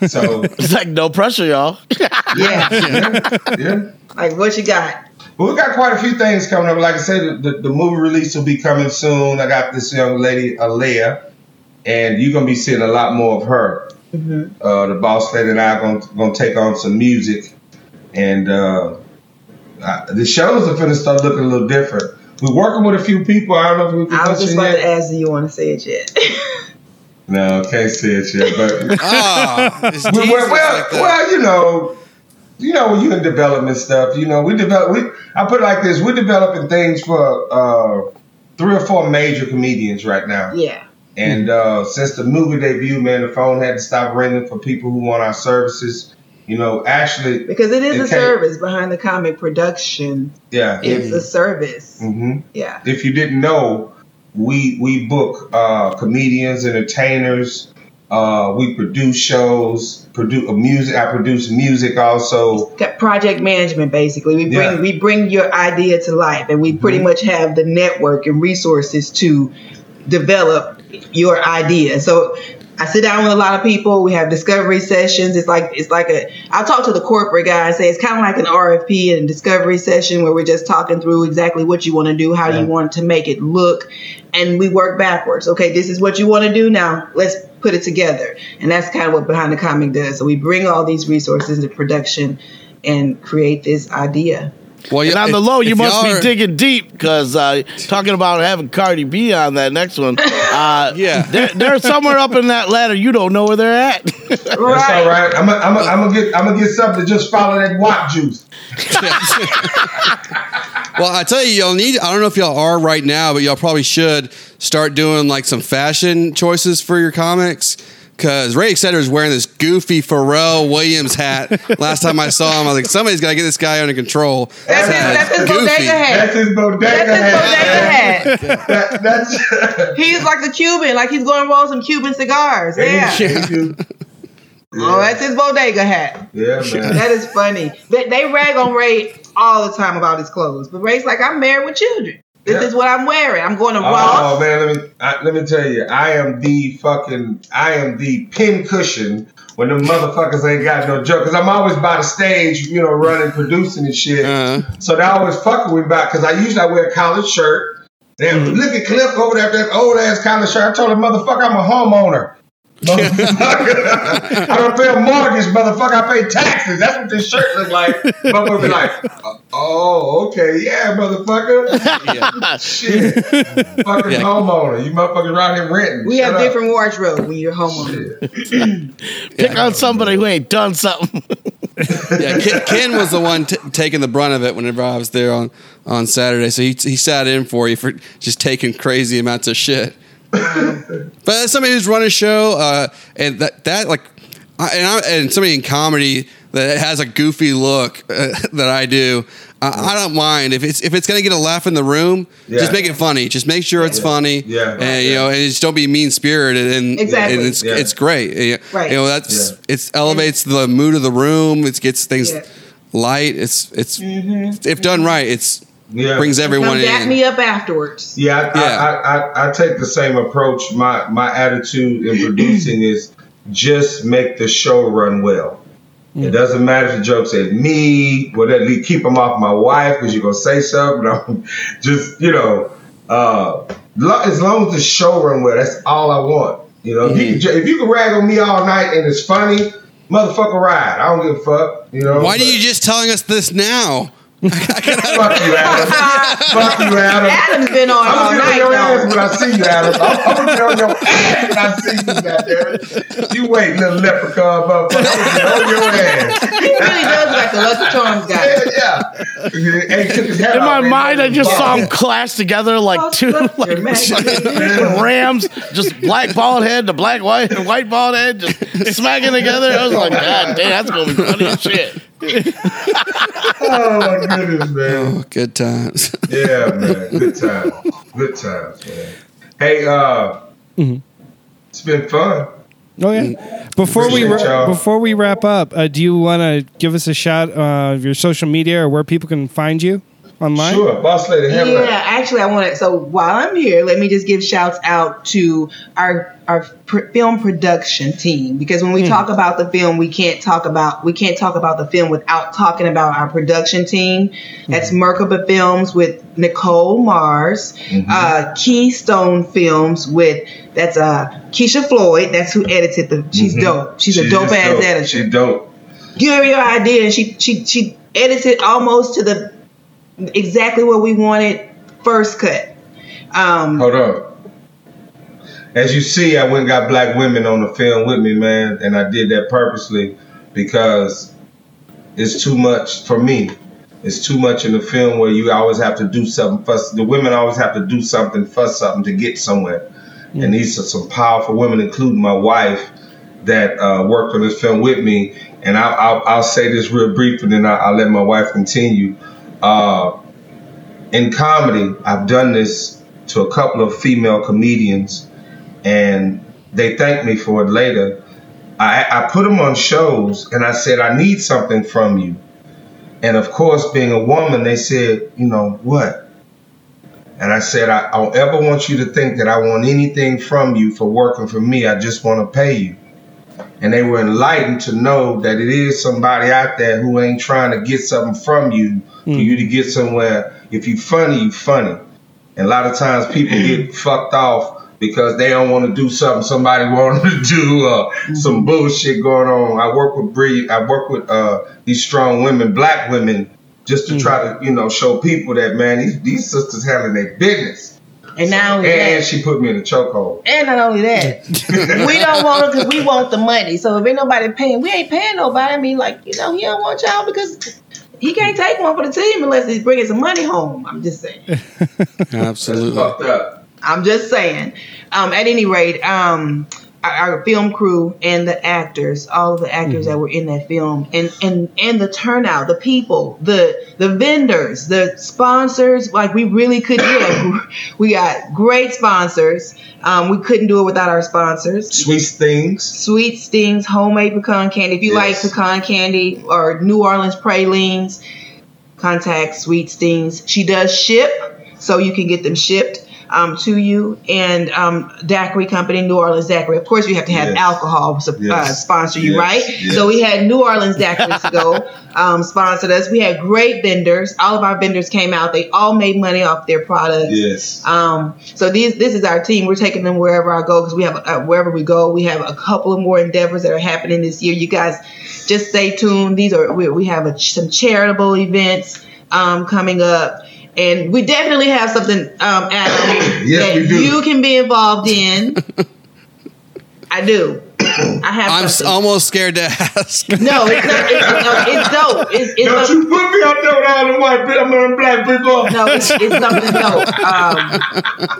So It's like no pressure, y'all. Yeah. yeah, yeah. like what you got? But we got quite a few things coming up. Like I said, the, the movie release will be coming soon. I got this young lady, Alea, and you're gonna be seeing a lot more of her. Uh, the boss lady and I are gonna, gonna take on some music, and uh, uh, the shows are gonna start looking a little different. We're working with a few people. I don't know if we can I was just mention about to ask, do you want to say it yet? No, can't say it yet. But it's we, teasers well, well, like well, you know, you know, when you in development stuff, you know, we develop. We I put it like this: we're developing things for uh, three or four major comedians right now. yeah. And uh, since the movie debut, man, the phone had to stop ringing for people who want our services. You know, actually, Because it is It a can't- service behind the comic production. yeah. It's a service. hmm Yeah. If you didn't know, we we book uh, comedians, entertainers. Uh, we produce shows, produce music. I produce music also. Got project management basically. We bring Yeah. we bring your idea to life and we pretty Mhm. much have the network and resources to develop your idea. So I sit down with a lot of people. We have discovery sessions. It's like it's like a. I'll talk to the corporate guy and say it's kind of like an RFP and discovery session where we're just talking through exactly what you want to do, how Yeah. you want to make it look, and we work backwards. Okay, this is what you want to do. Now let's put it together. And that's kind of what Behind the Comic does. So we bring all these resources into production and create this idea. Well, And yeah, on the if- low, you if must be are- digging deep because uh, talking about having Cardi B on that next one. Uh, Yeah. they're, they're somewhere up in that ladder. You don't know where they're at. That's all right. I'm gonna I'm I'm get I'm gonna get something to just follow that WAP juice. Well, I tell you, y'all need. I don't know if y'all are right now, but y'all probably should start doing like some fashion choices for your comics. Because Ray Exceder is wearing this goofy Pharrell Williams hat. Last time I saw him, I was like, somebody's got to get this guy under control. That's his, that's his bodega hat. That's his bodega That's his hat. bodega hat. That, that's He's like the Cuban, like he's going to roll some Cuban cigars. Yeah. yeah. Oh, that's his bodega hat. Yeah, man. That is funny. They, they rag on Ray all the time about his clothes, but Ray's like, I'm married with children. This Yeah. is what I'm wearing. I'm going to Oh Ross. Oh man, let me I, let me tell you, I am the fucking I am the pin cushion when the motherfuckers ain't got no joke. Cause I'm always by the stage, you know, running, producing and shit. Uh-huh. So they always fucking with me about because I usually I wear a collared shirt. Damn, Mm-hmm. look at Cliff over there, that old ass collared shirt. I told him, motherfucker, I'm a homeowner. Motherfucker. I don't pay a mortgage, motherfucker. I pay taxes. That's what this shirt look like. Motherfucker be like, uh, oh, okay, yeah, motherfucker. Yeah. Shit. Fucking Yeah. homeowner. You motherfuckers around here renting. We Shut have up. different wardrobe when you're homeowner. Pick on somebody who ain't done something. yeah, Ken, Ken was the one t- taking the brunt of it whenever I was there on, on Saturday. So he, he sat in for you for just taking crazy amounts of shit. but as somebody who's run a show, uh, and that that like, I, and I, and somebody in comedy that has a goofy look uh, that I do, I, I don't mind if it's if it's gonna get a laugh in the room, just make it funny. Just make sure it's Yeah. funny, Yeah. and you know, and just don't be mean spirited, and Exactly. and it's Yeah. it's great. Right. You know, that's Yeah. it elevates the mood of the room. It gets things Yeah. light. It's it's if done right, it's Yeah. brings everyone Come back in. me up afterwards. Yeah, I, Yeah. I, I, I take the same approach. My my attitude in producing is just make the show run well. It doesn't matter if the joke's at me, but at least keep them off my wife because you're gonna say something. I'm just you know, uh, lo- as long as the show run well, that's all I want. You know, if, you can, if you can rag on me all night and it's funny, motherfucker, ride. I don't give a fuck. You know. Why are you just telling us this now? Fuck you, Adam. fuck you, Adam. Adam's been on all I'm gonna night get on your ass when I see you, Adam. I'm, I'm gonna get on your ass when I see you, goddammit. You wait, little leprechaun motherfucker. I'm gonna get on your ass. He really does like the Lucky Charms guy. Yeah, yeah. Hey, took his hat In my mind, I just saw them Fuck. clash together like two like Rams, just black bald head, to black white white bald head, just smacking together. I was like, God damn, that's gonna be funny as shit. Oh my goodness, man. Oh, good times. Yeah, man. Good times. Good times, man. Hey, uh, it's been fun. Oh yeah. Before we ra- before we wrap up, uh, do you want to give us a shot uh, of your social media or where people can find you online? Sure, boss lady, have Yeah, it. actually, I want to. So while I'm here, let me just give shouts out to our our pr- film production team because when we talk about the film, we can't talk about we can't talk about the film without talking about our production team. That's Merkaba Films with Nicole Mars, uh, Keystone Films with that's uh Keisha Floyd. That's who edited the. She's dope. She's, a dope ass dope. editor She dope. give her your idea and she she she edits it almost to the exactly what we wanted first cut um Hold on. As you see, I went and got black women on the film with me, man, and I did that purposely because it's too much for me. It's too much in the film where you always have to do something. Fuss. The women always have to do something, fuss something to get somewhere. And these are some powerful women, including my wife, that uh, worked on this film with me. And I'll, I'll, I'll say this real brief, and then I'll, I'll let my wife continue. Uh, in comedy, I've done this to a couple of female comedians, and they thanked me for it later. I, I put them on shows, and I said, I need something from you. And of course, being a woman, they said, you know, what? And I said, I I don't ever want you to think that I want anything from you for working for me. I just want to pay you. And they were enlightened to know that it is somebody out there who ain't trying to get something from you for hmm. you to get somewhere. If you funny, you funny. And a lot of times people get hmm. fucked off because they don't want to do something somebody wanted to do or hmm. some bullshit going on. I work with breed. I work with uh, these strong women, black women, just to try to you know show people that man these, these sisters handling their business. And now And, and she put me in a chokehold. And not only that, we don't want it because we want the money. So if ain't nobody paying, we ain't paying nobody. I mean, like you know, he don't want y'all because he can't take one for the team unless he's bringing some money home. I'm just saying. Absolutely. Fucked up. I'm just saying. Um, at any rate, um, our, film crew and the actors, all of the actors that were in that film, and and and the turnout, the people, the the vendors, the sponsors, like we really could do it. We got great sponsors. Um, we couldn't do it without our sponsors. Sweet Stings. Sweet Stings homemade pecan candy. If you Yes. like pecan candy or New Orleans pralines, contact Sweet Stings. She does ship, so you can get them shipped um, to you. And um, Daiquiri Company, New Orleans Daiquiri. Of course, you have to have Yes. alcohol uh, Yes. sponsor you, Yes. right? So we had New Orleans Daiquiri to go um, sponsored us. We had great vendors. All of our vendors came out. They all made money off their products. Yes. Um, so these this is our team. We're taking them wherever I go because we have uh, wherever we go. We have a couple of more endeavors that are happening this year. You guys just stay tuned. These are we, we have a, some charitable events um, coming up. And we definitely have something, um, Adam, Yes, that you can be involved in. I do. I have. I'm s- something. almost scared to ask. no, it's not. It's, no, it's dope. It's, it's Don't some- you put me up there with all the white people, them black people. no, it's, it's something dope. Um,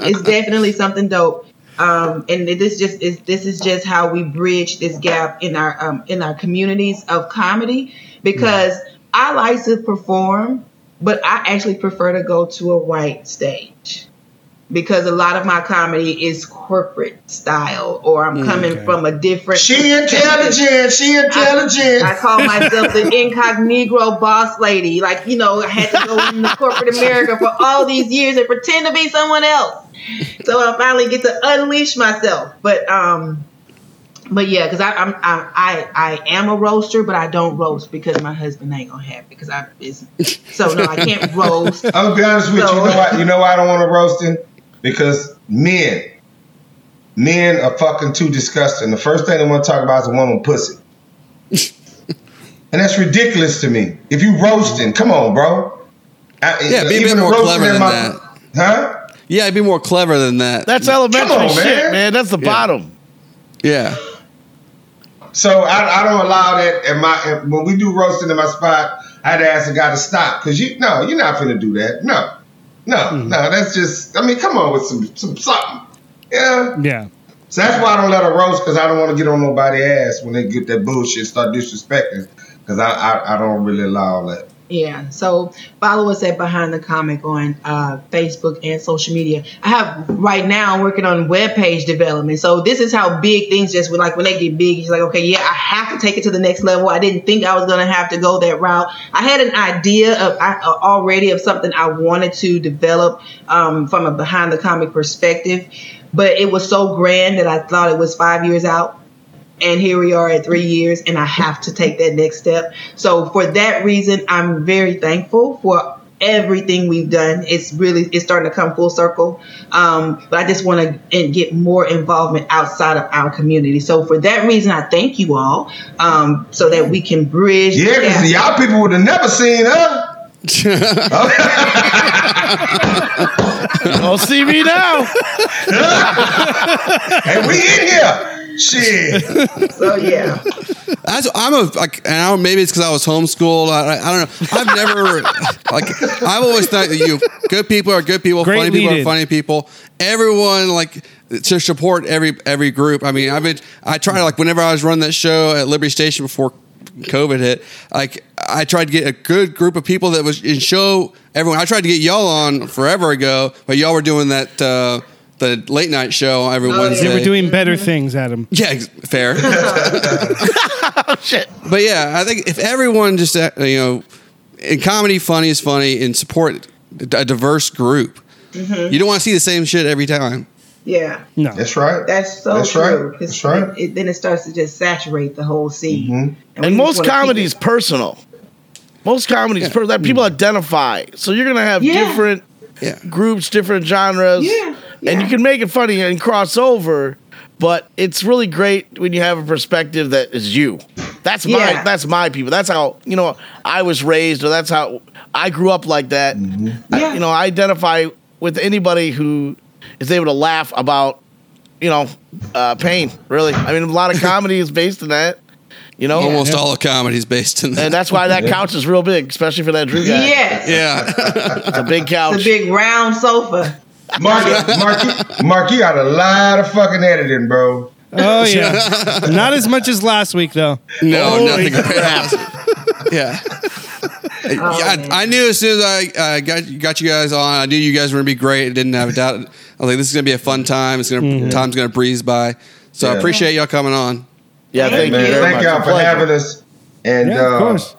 it's definitely something dope. Um, and this just is this is just how we bridge this gap in our um, in our communities of comedy because I like to perform, but I actually prefer to go to a white stage because a lot of my comedy is corporate style or I'm coming okay. from a different She intelligent. She intelligent. I call myself the incognito boss lady. Like, you know, I had to go into corporate America for all these years and pretend to be someone else. So I finally get to unleash myself. But um but yeah, because I'm I, I I am a roaster, but I don't roast because my husband ain't gonna have it. Because I'm busy. so no, I can't roast. I'm gonna be honest with you. So- You know why? You know why I don't want to roast him? Because men, men are fucking too disgusting. The first thing they want to talk about is a woman pussy, and that's ridiculous to me. If you roasting, come on, bro. I, Yeah, be a even bit more clever than my- that. Huh? Yeah, be more clever than that. That's elementary on, shit, man. man. That's the bottom. yeah. So I, I don't allow that. At my when we do roasting in my spot, I had to ask the guy to stop because you no, you're not gonna do that. No, no, hmm. no. That's just. I mean, come on with some some something. Yeah. Yeah. So that's why I don't let her roast because I don't want to get on nobody's ass when they get that bullshit start disrespecting because I, I I don't really allow that. Yeah. So follow us at Behind the Comic on uh, Facebook and social media. I have right now I'm working on web page development. So this is how big things just when like when they get big, it's like okay, yeah, I have to take it to the next level. I didn't think I was gonna have to go that route. I had an idea of I, uh, already of something I wanted to develop um, from a behind the comic perspective, but it was so grand that I thought it was five years out and here we are at three years and i have to take that next step so for that reason i'm very thankful for everything we've done it's really it's starting to come full circle um, but i just want to get more involvement outside of our community so for that reason i thank you all um, so that we can bridge Yeah, because y'all people would have never seen her. Don't see me now. And we in here. Shit. so yeah That's, I'm a like, and I don't, maybe it's because I was homeschooled. I, I don't know. I've never like I've always thought that you good people are good people, Great funny people lead-in. are funny people. Everyone like to support every every group. I mean, I've been I try to like whenever I was running that show at Liberty Station before COVID hit, like I tried to get a good group of people that was in show everyone. I tried to get y'all on forever ago, but y'all were doing that. Uh, the late night show every Oh. Wednesday. They were doing better things, Adam. yeah, ex- fair. Shit. But yeah, I think if everyone just uh, you know, in comedy, funny is funny, and support a diverse group. Mm-hmm. You don't want to see the same shit every time. yeah No. That's right. that's so That's true right. 'cause That's right. it, it- then it starts to just saturate the whole scene Mhm. we And most wanna comedy it- is personal. Most comedy is Yeah. personal. That people identify. So you're gonna have Yeah. different Yeah. groups, different genres. Yeah. And you can make it funny and cross over. But it's really great when you have a perspective that is you. That's my Yeah. that's my people. That's how you know I was raised, or that's how I grew up like that. I- Yeah. you know, I identify with anybody who is able to laugh about you know uh, pain. Really, I mean, a lot of comedy is based in that. You know, Almost all of comedy is based in that. and that's why that couch is real big, especially for that Drew guy. Yes. yeah. It's a big couch. The big round sofa. Mark, Mark, you, Mark, you got a lot of fucking editing, bro. Oh yeah, not as much as last week though. No, Holy nothing crap. yeah. yeah, I, I knew as soon as I uh, got got you guys on, I knew you guys were gonna be great. I didn't have a doubt. I was like, this is gonna be a fun time. It's gonna time's gonna breeze by. So I appreciate y'all coming on. Yeah, Thank thank, you. you. Very thank much. y'all for having us. And Yeah, of uh, course.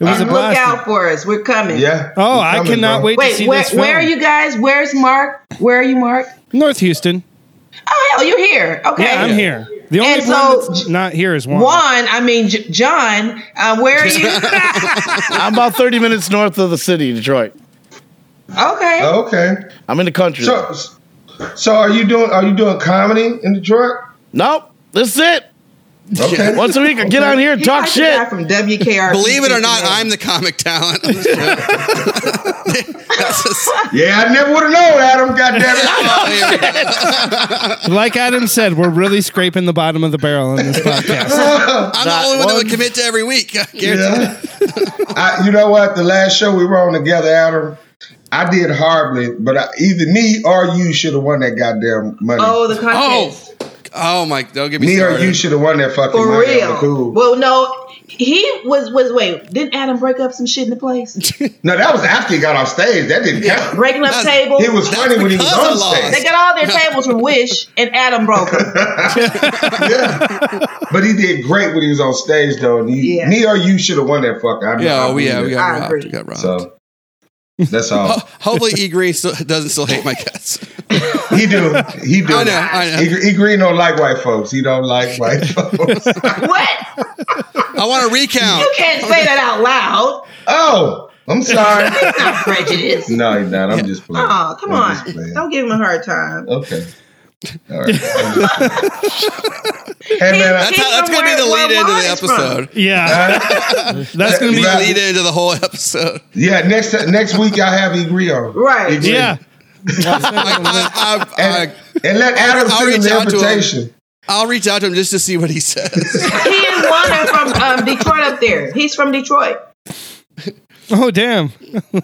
It was a Look blast. out for us. We're coming. yeah. Oh, we I cannot bro. wait to see Wait, where, this film. where are you guys? Where's Mark? Where are you, Mark? North Houston. Oh, hell, you're here. Okay. Yeah, I'm here. The only And one so- that's not here is Juan. Juan, I mean, J- John, uh, where are you? I'm about 30 minutes north of the city, Detroit. okay. Okay. I'm in the country. So, so are you doing? Are you doing comedy in Detroit? nope, this is it. Okay. Once a week, I get on here and He's talk shit. from WKR. Believe it or not, I'm the comic talent. on the show. That's just- Yeah, I never would have known, Adam. God damn it. here we go. Like Adam said, we're really scraping the bottom of the barrel on this podcast. I'm the only one that would commit to every week. I Yeah. I, you know what? The last show we were on together, Adam, I did horribly, but I, either me or you should have won that goddamn money. Oh, the contest. Oh Oh my! Don't get me me started. or you should have won that fucking For money. real. Cool. Well, no, he was was wait. Didn't Adam break up some shit in the place? no, that was after he got off stage. That didn't count. Breaking up That's- tables. It was funny when he was on stage. They got all their tables from Wish, and Adam broke them. yeah. But he did great when he was on stage, though. He, Yeah. Me or you should have won that fucker. I Yeah, I oh, we yeah, we it. I got robbed. agree. We got robbed. So that's all. Hopefully, E Green still doesn't still hate my guts. He do. He do. I know, I know. He, he green don't like white folks. He don't like white folks. what? I want to recount. You can't say that out loud. oh, I'm sorry. It's not prejudice. no, he's not. I'm just playing. Oh, come I'm on. Don't give him a hard time. Okay. All right. hey man, That's, how, that's going to be the lead where into the Juan's from. episode. Yeah, that's gonna be. The Right. lead into the whole episode. yeah. Next next week y'all have Egre on. Right. Egre. Yeah, I, I, I, And, and let Adam I'll send him reach the out to him. invitation. I'll reach out to him just to see what he says. He and Juan are from um, Detroit up there. He's from Detroit. Oh damn!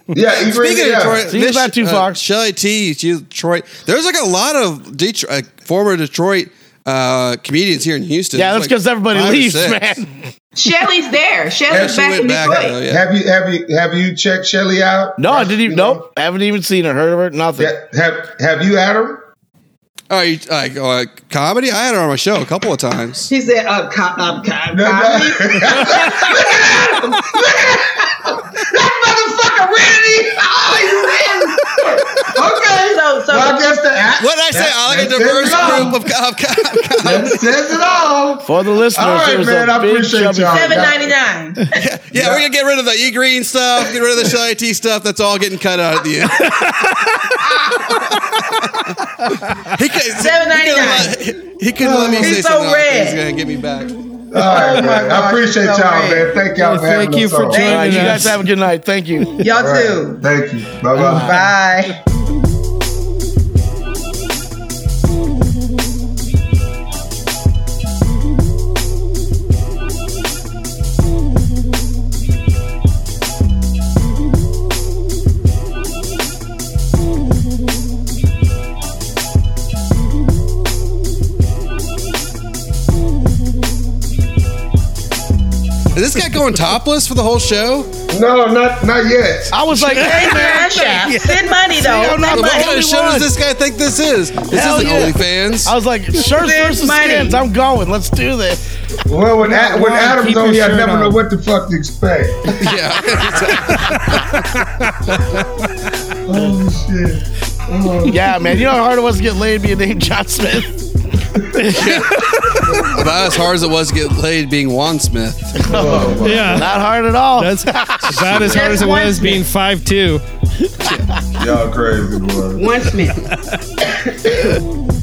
Yeah, Egre. Speaking yeah. of Detroit, See, it's not too far. Shelly T, she's Detroit. There's like a lot of Detroit, uh, former Detroit uh, comedians here in Houston. Yeah, There's that's like because everybody leaves, man. Shelly's there. Shelly's back in back, Detroit. though, yeah. Have you have you have you checked Shelly out? No, I didn't even. Nope, haven't even seen her, heard of her, nothing. Yeah, have have you, Adam? Oh, you, like uh, comedy? I had her on my show a couple of times. He said, uh, co- uh, co- No, no. comedy? that motherfucker ready? Oh, you ready? Okay. So, so Well, I guess the act- What did I say? that- I like a diverse group of, of, of, That says it all. For the listeners, All right, man, I appreciate chubby- y'all. seven ninety nine. Yeah, we're gonna get rid of the E Green stuff, get rid of the Shelly T stuff. That's all getting cut out at the end. he could, $7.99. He could, he could let me He's say so something. red. He's gonna get me back. All right, man. I appreciate so y'all, man. Thank y'all for Well, thank you for joining All right, you us. guys have a good night. Thank you. Y'all All right. too. Thank you. Bye bye. This guy going topless for the whole show? No, not not yet. I was like, hey, man. Cash. Send money though. I'm not Send What the money. kind of show does this guy think this is? This Hell isn't yeah. OnlyFans. I was like, shirts versus money. skins. I'm going. Let's do this. Well, when, A- when Ron, Adam's keep on your here, I shirt never on. know what the fuck to expect. yeah. oh shit. Oh. Yeah, man. You know how hard it was to get laid being named John Smith? About as hard as it was to get laid being Juan Smith. Oh, yeah, Not hard at all. that's about as hard as it One was being five two. Y'all crazy, boy. One Smith.